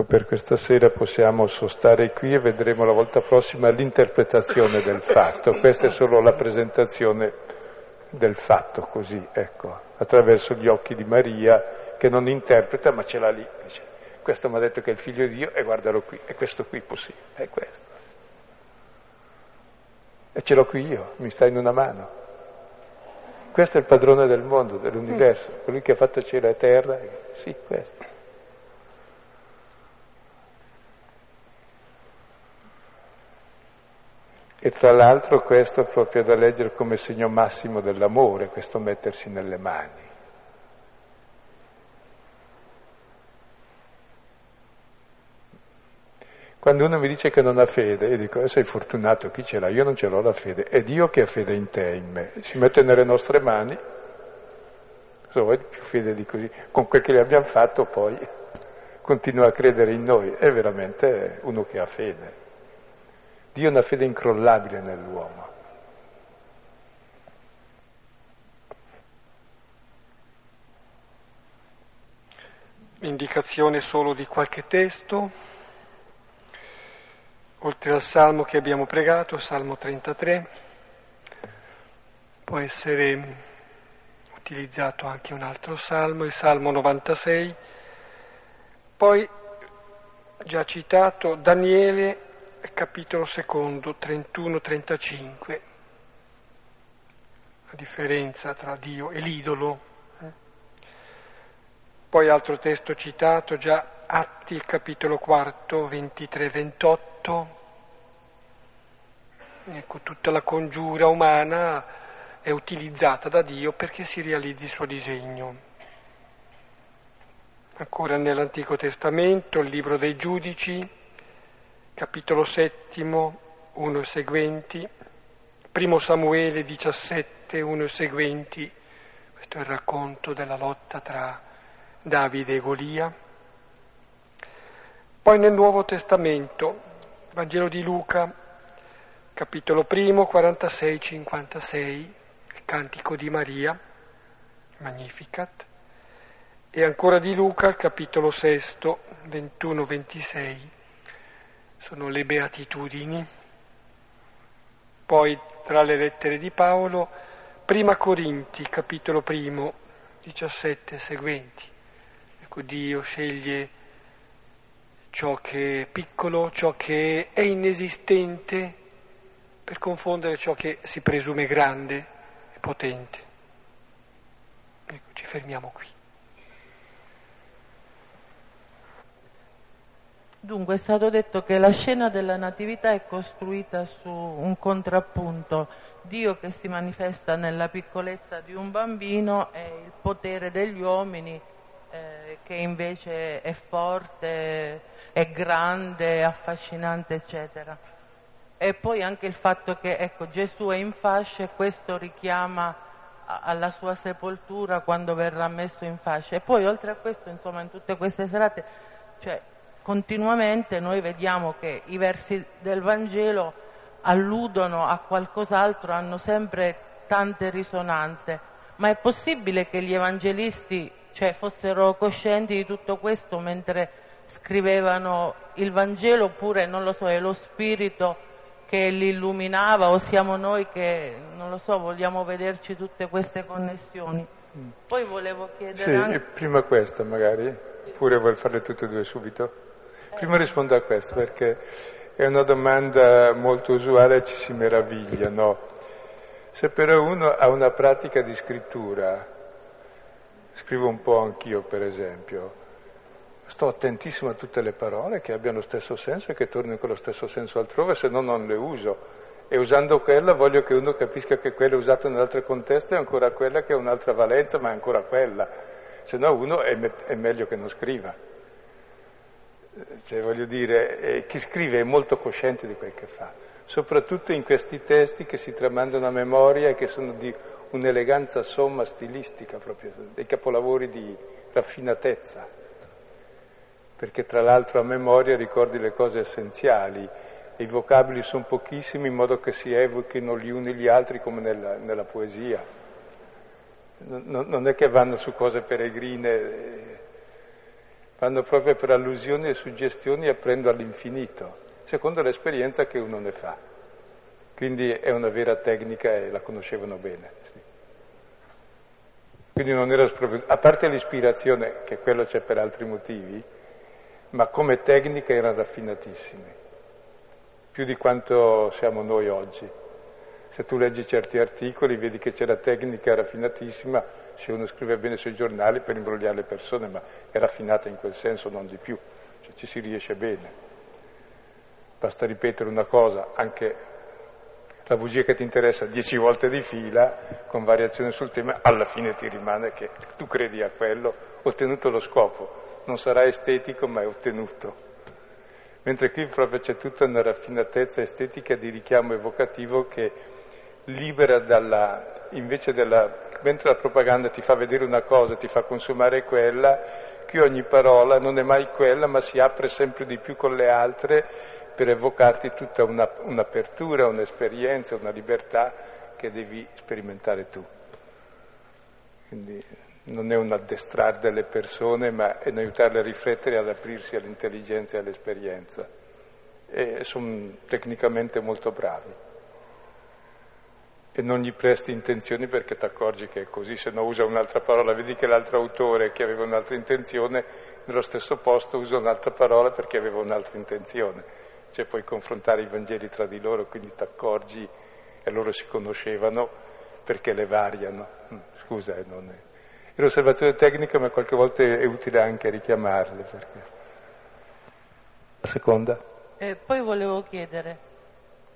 Ecco, per questa sera possiamo sostare qui e vedremo la volta prossima l'interpretazione del fatto. Questa è solo la presentazione del fatto, così, ecco, attraverso gli occhi di Maria che non interpreta ma ce l'ha lì. Dice, questo mi ha detto che è il figlio di Dio e guardalo qui, è questo qui possibile, è questo. E ce l'ho qui io, mi sta in una mano. Questo è il padrone del mondo, dell'universo, colui che ha fatto cielo e terra, sì, questo. E tra l'altro questo è proprio da leggere come segno massimo dell'amore, questo mettersi nelle mani. Quando uno mi dice che non ha fede, io dico, eh, sei fortunato, chi ce l'ha? Io non ce l'ho la fede, è Dio che ha fede in te in me. Si mette nelle nostre mani, cosa vuoi più fede di così? Con quel che gli abbiamo fatto poi continua a credere in noi, è veramente uno che ha fede. Dio ha una fede incrollabile nell'uomo. Indicazione solo di qualche testo, oltre al salmo che abbiamo pregato, Salmo 33, può essere utilizzato anche un altro salmo, il Salmo 96, poi già citato Daniele capitolo secondo, 31-35, la differenza tra Dio e l'idolo. Eh. Poi altro testo citato, già Atti, capitolo quarto, 23-28. Ecco, tutta la congiura umana è utilizzata da Dio perché si realizzi il suo disegno. Ancora nell'Antico Testamento, il libro dei giudici, capitolo settimo, uno e seguenti, primo Samuele 17, uno e seguenti, questo è il racconto della lotta tra Davide e Golia. Poi nel Nuovo Testamento, Vangelo di Luca, capitolo primo, 46-56, il cantico di Maria, Magnificat, e ancora di Luca, capitolo sesto, 21-26 sono le beatitudini. Poi tra le lettere di Paolo, prima Corinti, capitolo primo, 17 seguenti. Ecco, Dio sceglie ciò che è piccolo, ciò che è inesistente, per confondere ciò che si presume grande e potente. Ecco, ci fermiamo qui. Dunque è stato detto che la scena della Natività è costruita su un contrappunto, Dio che si manifesta nella piccolezza di un bambino e il potere degli uomini eh, che invece è forte, è grande, affascinante, eccetera. E poi anche il fatto che ecco, Gesù è in fascia e questo richiama alla sua sepoltura quando verrà messo in fascia. E poi oltre a questo, insomma, in tutte queste serate, cioè, continuamente noi vediamo che i versi del Vangelo alludono a qualcos'altro, hanno sempre tante risonanze, ma è possibile che gli evangelisti cioè, fossero coscienti di tutto questo mentre scrivevano il Vangelo oppure, non lo so, è lo Spirito che li illuminava o siamo noi che, non lo so, vogliamo vederci tutte queste connessioni. Poi volevo chiedere... Sì, anche... prima questa magari, oppure vuoi farle tutte e due subito? Prima rispondo a questo perché è una domanda molto usuale e ci si meraviglia, no? Se però uno ha una pratica di scrittura, scrivo un po' anch'io per esempio, sto attentissimo a tutte le parole che abbiano lo stesso senso e che tornino con lo stesso senso altrove, se no non le uso. E usando quella voglio che uno capisca che quella usata in altri contesti è ancora quella che ha un'altra valenza, ma è ancora quella. Se no uno è, me- è meglio che non scriva. Cioè, voglio dire, eh, chi scrive è molto cosciente di quel che fa, soprattutto in questi testi che si tramandano a memoria e che sono di un'eleganza somma stilistica, proprio dei capolavori di raffinatezza, perché tra l'altro a memoria ricordi le cose essenziali e i vocaboli sono pochissimi in modo che si evochino gli uni gli altri come nella, nella poesia. Non, non è che vanno su cose peregrine. Vanno proprio per allusioni e suggestioni aprendo all'infinito, secondo l'esperienza che uno ne fa. Quindi è una vera tecnica e la conoscevano bene. Quindi non era sprovveduto, a parte l'ispirazione, che quello c'è per altri motivi, ma come tecnica erano raffinatissimi, più di quanto siamo noi oggi. Se tu leggi certi articoli vedi che c'è la tecnica raffinatissima, se uno scrive bene sui giornali per imbrogliare le persone, ma è raffinata in quel senso, non di più, cioè, ci si riesce bene. Basta ripetere una cosa, anche la bugia che ti interessa dieci volte di fila, con variazioni sul tema, alla fine ti rimane che tu credi a quello, ottenuto lo scopo. Non sarà estetico, ma è ottenuto. Mentre qui proprio c'è tutta una raffinatezza estetica di richiamo evocativo che libera dalla, invece della, mentre la propaganda ti fa vedere una cosa, ti fa consumare quella, qui ogni parola non è mai quella, ma si apre sempre di più con le altre per evocarti tutta una, un'apertura, un'esperienza, una libertà che devi sperimentare tu. Quindi non è un addestrare delle persone, ma è un aiutarle a riflettere, ad aprirsi all'intelligenza e all'esperienza. E sono tecnicamente molto bravi e non gli presti intenzioni perché ti accorgi che è così, se no usa un'altra parola, vedi che l'altro autore che aveva un'altra intenzione nello stesso posto usa un'altra parola perché aveva un'altra intenzione, cioè puoi confrontare i Vangeli tra di loro, quindi ti accorgi e loro si conoscevano perché le variano. Mm, scusa, eh, non è. È l'osservazione tecnica, ma qualche volta è utile anche richiamarle. Perché... La seconda? E poi volevo chiedere,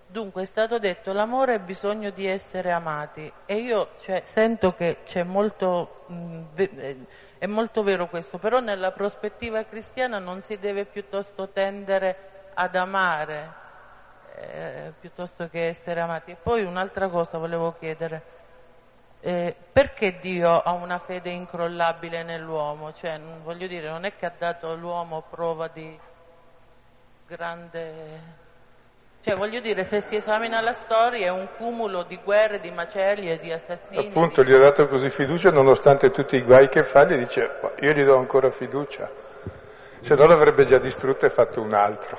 Dunque è stato detto l'amore ha bisogno di essere amati e io cioè, sento che molto, mh, eh, è molto vero questo, però nella prospettiva cristiana non si deve piuttosto tendere ad amare eh, piuttosto che essere amati. E poi un'altra cosa volevo chiedere, eh, perché Dio ha una fede incrollabile nell'uomo? Cioè, voglio dire, non è che ha dato all'uomo prova di grande cioè, voglio dire, se si esamina la storia è un cumulo di guerre, di macelli e di assassini. Appunto, gli ha dato così fiducia nonostante tutti i guai che fa, gli dice, io gli do ancora fiducia. Se no l'avrebbe già distrutto e fatto un altro.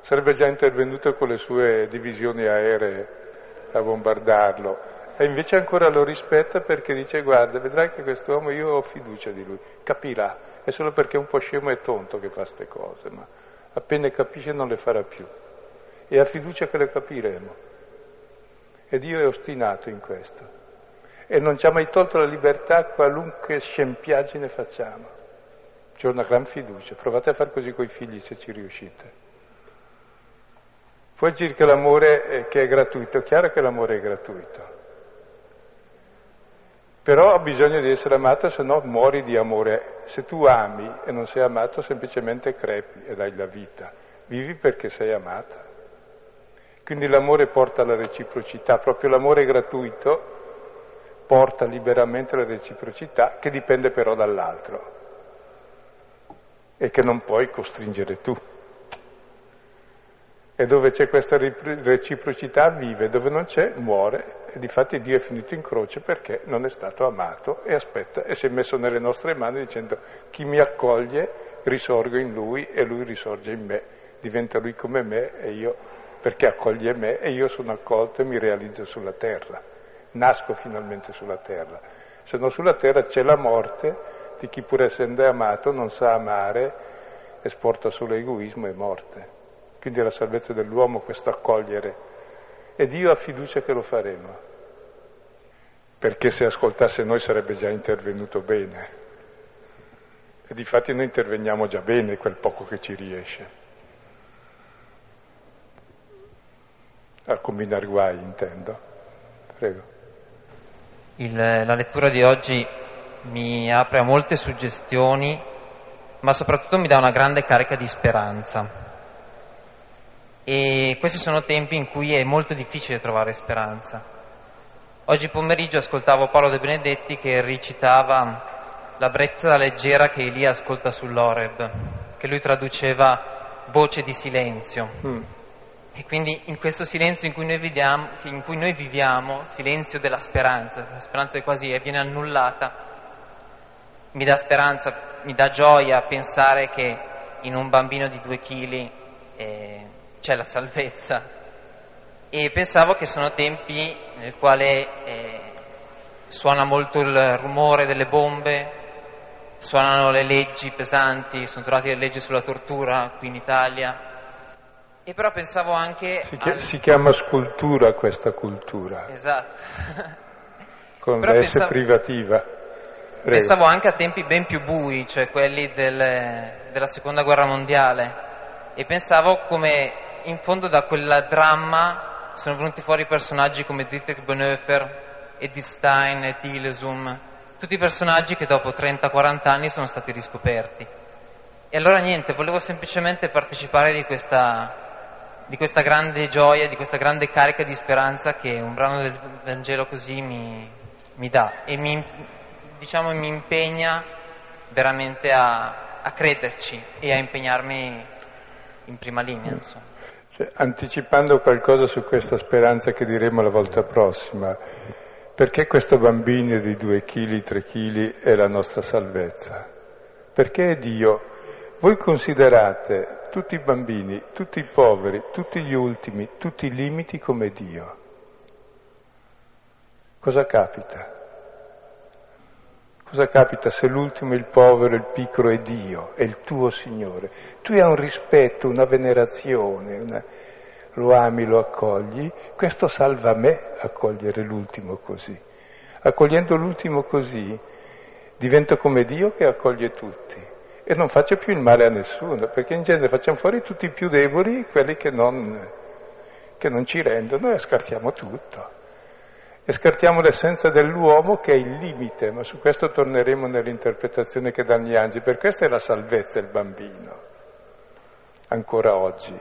Sarebbe già intervenuto con le sue divisioni aeree a bombardarlo. E invece ancora lo rispetta perché dice, guarda, vedrai che quest'uomo io ho fiducia di lui, capirà. È solo perché è un po' scemo e tonto che fa queste cose, ma appena capisce non le farà più e ha fiducia che le capiremo. E Dio è ostinato in questo. E non ci ha mai tolto la libertà qualunque scempiaggine facciamo. C'è una gran fiducia. Provate a fare così con i figli se ci riuscite. Poi circa l'amore che è gratuito, è chiaro che l'amore è gratuito. Però ha bisogno di essere amato, se no muori di amore. Se tu ami e non sei amato, semplicemente crepi e dai la vita. Vivi perché sei amata. Quindi l'amore porta alla reciprocità, proprio l'amore gratuito porta liberamente alla reciprocità, che dipende però dall'altro e che non puoi costringere tu. E dove c'è questa reciprocità vive, dove non c'è muore. E difatti Dio è finito in croce perché non è stato amato e aspetta e si è messo nelle nostre mani dicendo chi mi accoglie risorgo in lui e lui risorge in me, diventa lui come me e io perché accoglie me e io sono accolto e mi realizzo sulla terra, nasco finalmente sulla terra. Se no sulla terra c'è la morte di chi pur essendo amato non sa amare, esporta solo egoismo e morte. Quindi è la salvezza dell'uomo questo accogliere. E Dio ha fiducia che lo faremo. Perché se ascoltasse noi sarebbe già intervenuto bene. E difatti noi interveniamo già bene quel poco che ci riesce. A combinare guai, intendo. Prego. Il, la lettura di oggi mi apre a molte suggestioni, ma soprattutto mi dà una grande carica di speranza. E questi sono tempi in cui è molto difficile trovare speranza. Oggi pomeriggio ascoltavo Paolo De Benedetti che recitava la brezza leggera che Elia ascolta sull'Oreb, che lui traduceva voce di silenzio. Mm. E quindi in questo silenzio in cui, viviamo, in cui noi viviamo, silenzio della speranza, la speranza che quasi viene annullata, mi dà speranza, mi dà gioia pensare che in un bambino di due chili eh, c'è la salvezza. E pensavo che sono tempi nel quale eh, suona molto il rumore delle bombe, suonano le leggi pesanti, sono trovate le leggi sulla tortura qui in Italia. E però pensavo anche... Si, chi- al... si chiama scultura questa cultura. Esatto. *laughs* Con la S pensavo... privativa. Prego. Pensavo anche a tempi ben più bui, cioè quelli del, della seconda guerra mondiale, e pensavo come in fondo da quel dramma sono venuti fuori personaggi come Dietrich Bonhoeffer, Edith Stein e tutti personaggi che dopo 30-40 anni sono stati riscoperti. E allora niente, volevo semplicemente partecipare di questa, di questa grande gioia, di questa grande carica di speranza che un brano del Vangelo così mi, mi dà e mi, diciamo, mi impegna veramente a, a, crederci e a impegnarmi in prima linea. Cioè, anticipando qualcosa su questa speranza che diremo la volta prossima, perché questo bambino di due chili, tre chili è la nostra salvezza? Perché Dio. Voi considerate tutti i bambini, tutti i poveri, tutti gli ultimi, tutti i limiti come Dio. Cosa capita? Cosa capita se l'ultimo, il povero, il piccolo è Dio, è il tuo Signore? Tu hai un rispetto, una venerazione, una... lo ami, lo accogli. Questo salva me accogliere l'ultimo così. Accogliendo l'ultimo così divento come Dio che accoglie tutti e non faccio più il male a nessuno, perché in genere facciamo fuori tutti i più deboli, quelli che non, che non ci rendono e scartiamo tutto e scartiamo l'essenza dell'uomo che è il limite, ma su questo torneremo nell'interpretazione che danno gli angeli. Per questo è la salvezza il bambino, ancora oggi.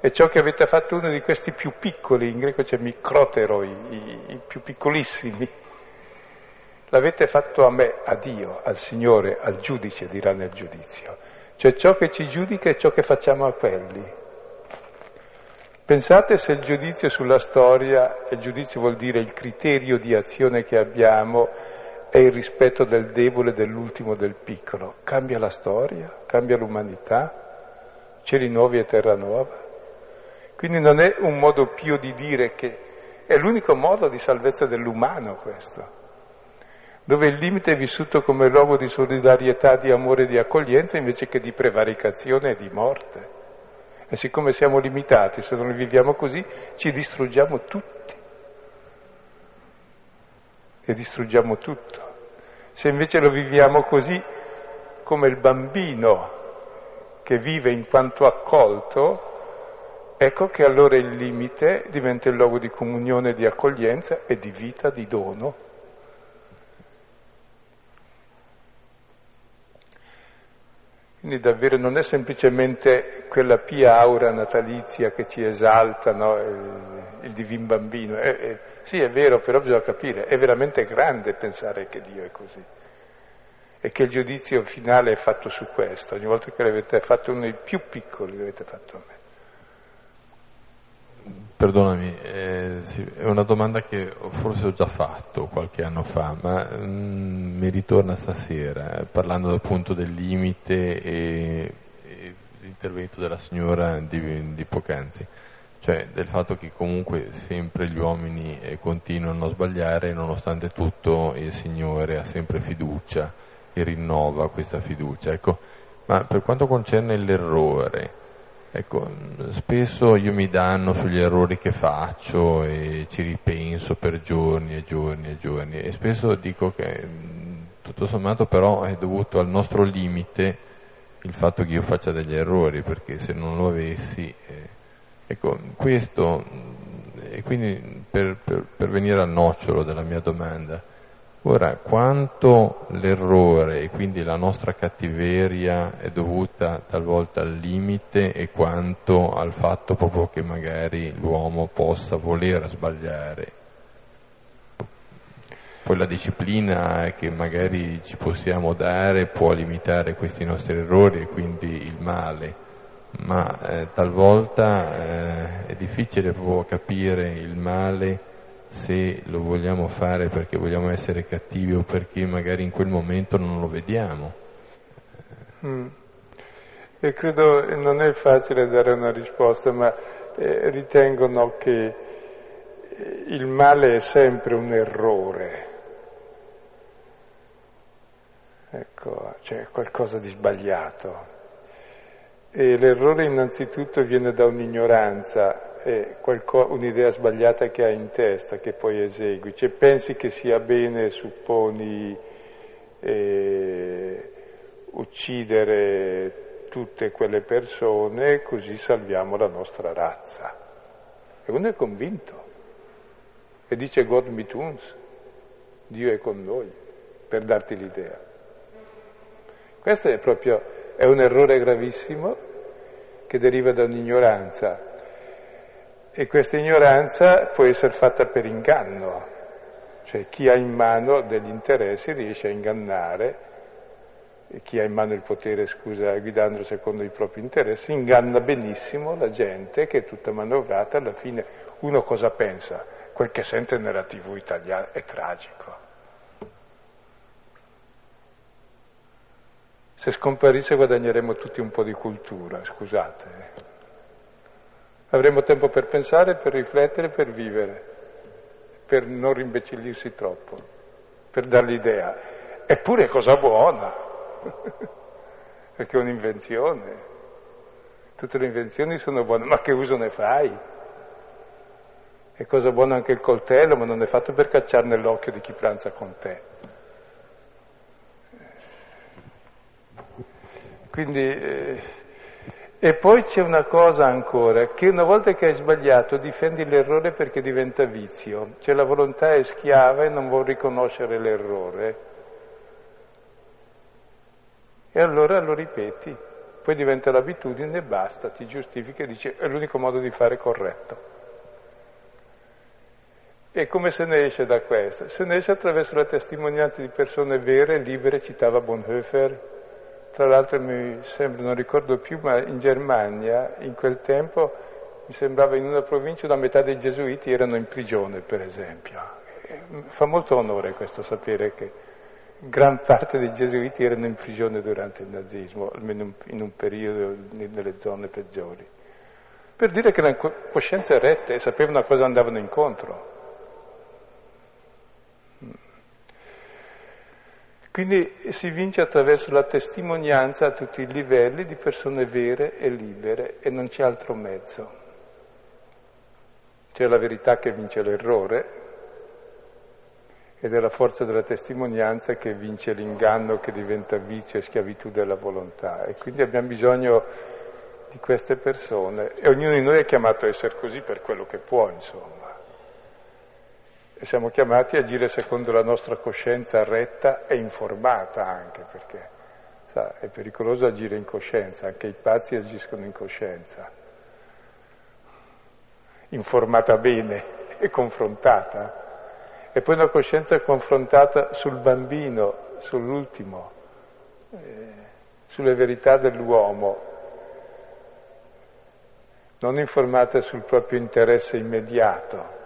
E ciò che avete fatto uno di questi più piccoli, in greco c'è microtero, i, i, i più piccolissimi, l'avete fatto a me, a Dio, al Signore, al giudice, dirà nel giudizio. Cioè ciò che ci giudica è ciò che facciamo a quelli. Pensate se il giudizio sulla storia, il giudizio vuol dire il criterio di azione che abbiamo, è il rispetto del debole, dell'ultimo, del piccolo. Cambia la storia, cambia l'umanità, cieli nuovi e terra nuova. Quindi non è un modo più di dire che è l'unico modo di salvezza dell'umano questo, dove il limite è vissuto come luogo di solidarietà, di amore e di accoglienza invece che di prevaricazione e di morte. E siccome siamo limitati, se non viviamo così, ci distruggiamo tutti. E distruggiamo tutto. Se invece lo viviamo così, come il bambino che vive in quanto accolto, ecco che allora il limite diventa il luogo di comunione, di accoglienza e di vita, di dono. Quindi davvero non è semplicemente quella pia aura natalizia che ci esalta, no? il, il divin bambino. È, è, sì, è vero, però bisogna capire, è veramente grande pensare che Dio è così. E che il giudizio finale è fatto su questo. Ogni volta che l'avete fatto uno dei più piccoli, l'avete fatto a me. Perdonami, eh, sì, è una domanda che forse ho già fatto qualche anno fa, ma mm, mi ritorna stasera, eh, parlando appunto del limite e, e l'intervento della signora di, di, poc'anzi, cioè del fatto che comunque sempre gli uomini eh, continuano a sbagliare, nonostante tutto il Signore ha sempre fiducia e rinnova questa fiducia. Ecco, ma per quanto concerne l'errore, Ecco, spesso io mi danno sugli errori che faccio e ci ripenso per giorni e giorni e giorni e spesso dico che tutto sommato però è dovuto al nostro limite il fatto che io faccia degli errori perché se non lo avessi... Eh, ecco, questo, e quindi per, per, per venire al nocciolo della mia domanda, Ora, quanto l'errore e quindi la nostra cattiveria è dovuta talvolta al limite e quanto al fatto proprio che magari l'uomo possa voler sbagliare. Poi la disciplina che magari ci possiamo dare può limitare questi nostri errori e quindi il male, ma eh, talvolta eh, è difficile proprio capire il male se lo vogliamo fare perché vogliamo essere cattivi o perché magari in quel momento non lo vediamo. Mm. E credo non è facile dare una risposta, ma eh, ritengono che eh, il male è sempre un errore. Ecco, c'è qualcosa di sbagliato. E l'errore innanzitutto viene da un'ignoranza è qualco, un'idea sbagliata che hai in testa, che poi esegui. Cioè pensi che sia bene, supponi, eh, uccidere tutte quelle persone così salviamo la nostra razza. E uno è convinto e dice God mit uns, Dio è con noi, per darti l'idea. Questo è proprio, è un errore gravissimo che deriva da un'ignoranza e questa ignoranza può essere fatta per inganno, cioè chi ha in mano degli interessi riesce a ingannare, e chi ha in mano il potere, scusa, guidandolo secondo i propri interessi, inganna benissimo la gente che è tutta manovrata, alla fine uno cosa pensa? Quel che sente nella tv italiana è tragico. Se scomparisse guadagneremo tutti un po' di cultura, scusate. Avremo tempo per pensare, per riflettere, per vivere, per non rimbecillirsi troppo, per dar l'idea. Eppure è cosa buona, *laughs* perché è un'invenzione. Tutte le invenzioni sono buone, ma che uso ne fai? È cosa buona anche il coltello, ma non è fatto per cacciare nell'occhio di chi pranza con te. Quindi eh, e poi c'è una cosa ancora, che una volta che hai sbagliato difendi l'errore perché diventa vizio, cioè la volontà è schiava e non vuol riconoscere l'errore. E allora lo ripeti, poi diventa l'abitudine e basta, ti giustifica e dici è l'unico modo di fare corretto. E come se ne esce da questo? Se ne esce attraverso la testimonianza di persone vere, libere, citava Bonhoeffer, tra l'altro mi sembra, non ricordo più, ma in Germania in quel tempo mi sembrava in una provincia una metà dei gesuiti erano in prigione, per esempio. Fa molto onore questo sapere che gran parte dei gesuiti erano in prigione durante il nazismo, almeno in un periodo nelle zone peggiori. Per dire che erano coscienze rette e sapevano a cosa andavano incontro. Quindi si vince attraverso la testimonianza a tutti i livelli di persone vere e libere e non c'è altro mezzo. C'è la verità che vince l'errore ed è la forza della testimonianza che vince l'inganno che diventa vizio e schiavitù della volontà. E quindi abbiamo bisogno di queste persone e ognuno di noi è chiamato a essere così per quello che può, insomma. Siamo chiamati a agire secondo la nostra coscienza retta e informata anche, perché sa, è pericoloso agire in coscienza, anche i pazzi agiscono in coscienza. Informata bene *laughs* e confrontata. E poi una coscienza confrontata sul bambino, sull'ultimo, eh, sulle verità dell'uomo, non informata sul proprio interesse immediato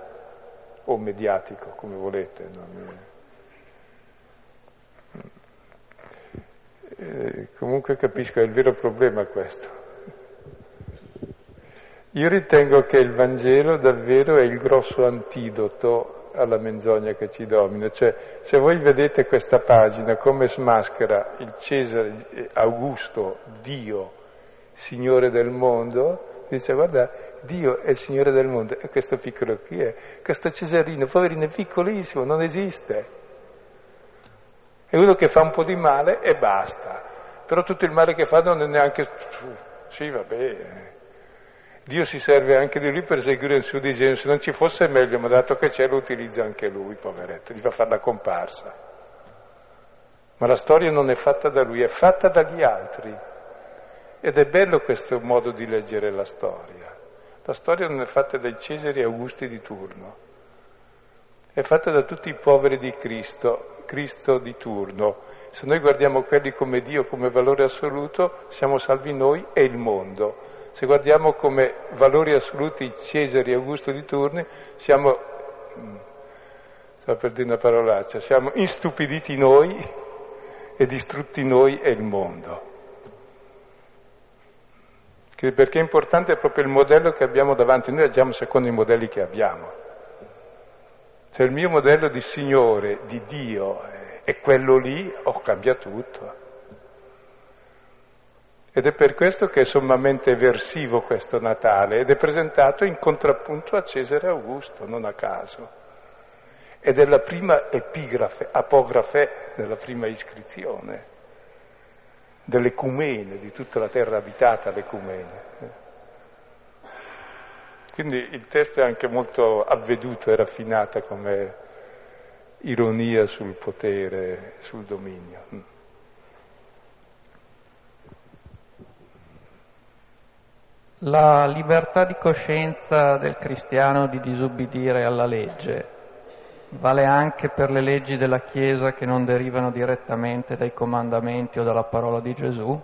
o mediatico, come volete. Eh, comunque capisco, è il vero problema questo. Io ritengo che il Vangelo davvero è il grosso antidoto alla menzogna che ci domina. Cioè, se voi vedete questa pagina come smaschera il Cesare Augusto, Dio, Signore del mondo, dice guarda, Dio è il Signore del mondo e questo piccolo qui è, questo Cesarino, poverino, è piccolissimo, non esiste. È uno che fa un po' di male e basta, però tutto il male che fa non è neanche... Sì, vabbè, Dio si serve anche di lui per eseguire il suo disegno, se non ci fosse meglio, ma dato che c'è lo utilizza anche lui, poveretto, gli fa fare la comparsa. Ma la storia non è fatta da lui, è fatta dagli altri. Ed è bello questo modo di leggere la storia. La storia non è fatta dai Cesari Augusti di turno, è fatta da tutti i poveri di Cristo, Cristo di turno. Se noi guardiamo quelli come Dio, come valore assoluto, siamo salvi noi e il mondo. Se guardiamo come valori assoluti Cesare e Augusto di Turni, siamo, sto per dire una parolaccia, siamo istupiditi noi e distrutti noi e il mondo. Perché è importante proprio il modello che abbiamo davanti, noi agiamo secondo i modelli che abbiamo. Se il mio modello di Signore, di Dio, è quello lì, oh, cambia tutto. Ed è per questo che è sommamente eversivo questo Natale ed è presentato in contrappunto a Cesare Augusto, non a caso. Ed è la prima epigrafe, apografe della prima iscrizione, dell'ecumene, di tutta la terra abitata, l'ecumene. Quindi il testo è anche molto avveduto e raffinato come ironia sul potere, sul dominio. La libertà di coscienza del cristiano di disubbidire alla legge vale anche per le leggi della Chiesa che non derivano direttamente dai comandamenti o dalla parola di Gesù,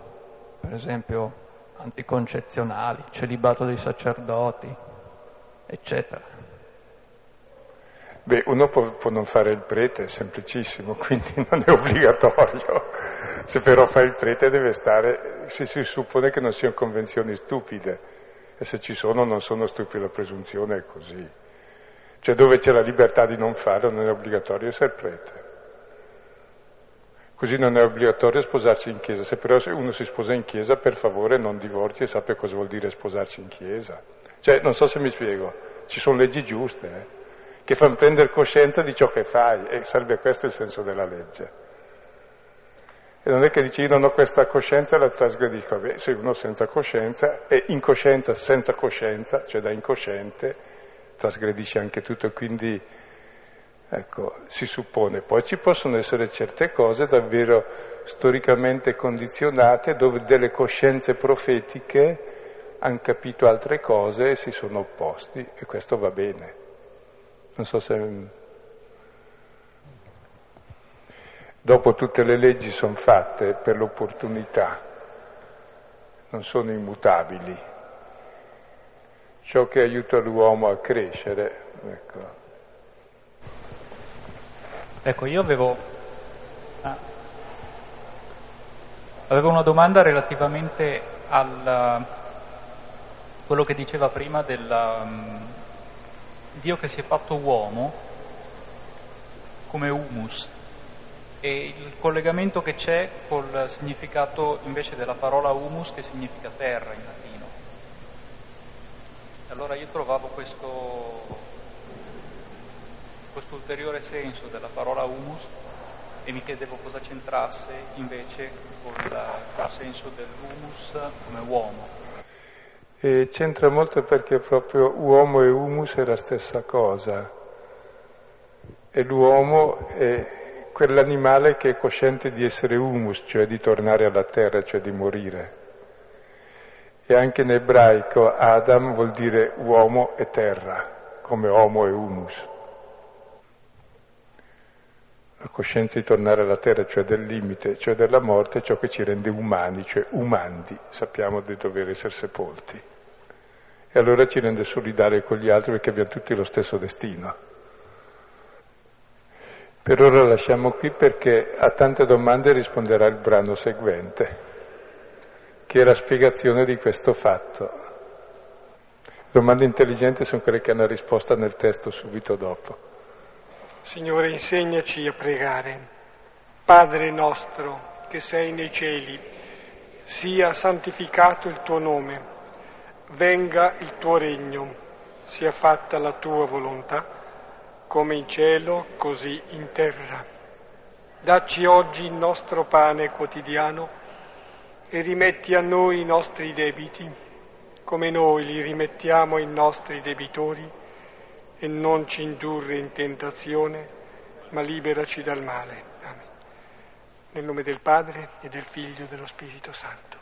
per esempio anticoncezionali, celibato dei sacerdoti, eccetera. Beh, uno può, può, non fare il prete, è semplicissimo, *laughs* quindi non è obbligatorio. Se però fa il prete deve stare, se si suppone che non siano convenzioni stupide, e se ci sono non sono stupide, la presunzione è così. Cioè dove c'è la libertà di non farlo non è obbligatorio essere prete. Così non è obbligatorio sposarsi in chiesa. Se però uno si sposa in chiesa, per favore non divorzi e sappia cosa vuol dire sposarsi in chiesa. Cioè, non so se mi spiego, ci sono leggi giuste. Eh? che fanno prendere coscienza di ciò che fai e serve questo il senso della legge. E non è che dici io non ho questa coscienza e la trasgredisco, beh, sei uno senza coscienza e in coscienza senza coscienza, cioè da incosciente, trasgredisce anche tutto, quindi ecco, si suppone. Poi ci possono essere certe cose davvero storicamente condizionate dove delle coscienze profetiche hanno capito altre cose e si sono opposti e questo va bene. Non so se... Dopo tutte le leggi sono fatte per l'opportunità, non sono immutabili. Ciò che aiuta l'uomo a crescere, ecco. Ecco, io avevo, ah, avevo una domanda relativamente a quello che diceva prima della, Dio che si è fatto uomo come humus e il collegamento che c'è col significato invece della parola humus che significa terra in latino. Allora io trovavo questo, questo ulteriore senso della parola humus e mi chiedevo cosa c'entrasse invece con il senso dell'humus come uomo. E c'entra molto perché proprio uomo e humus è la stessa cosa. E l'uomo è quell'animale che è cosciente di essere humus, cioè di tornare alla terra, cioè di morire. E anche in ebraico Adam vuol dire uomo e terra, come homo e humus. La coscienza di tornare alla terra, cioè del limite, cioè della morte, è ciò che ci rende umani, cioè umandi, sappiamo di dover essere sepolti. E allora ci rende solidari con gli altri perché abbiamo tutti lo stesso destino. Per ora lasciamo qui perché a tante domande risponderà il brano seguente che è la spiegazione di questo fatto. Domande intelligenti sono quelle che hanno risposta nel testo subito dopo. Signore, insegnaci a pregare. Padre nostro che sei nei cieli, sia santificato il tuo nome, venga il tuo regno, sia fatta la tua volontà, come in cielo, così in terra. Dacci oggi il nostro pane quotidiano e rimetti a noi i nostri debiti, come noi li rimettiamo ai nostri debitori, e non ci indurre in tentazione, ma liberaci dal male. Amen. Nel nome del Padre e del Figlio e dello Spirito Santo.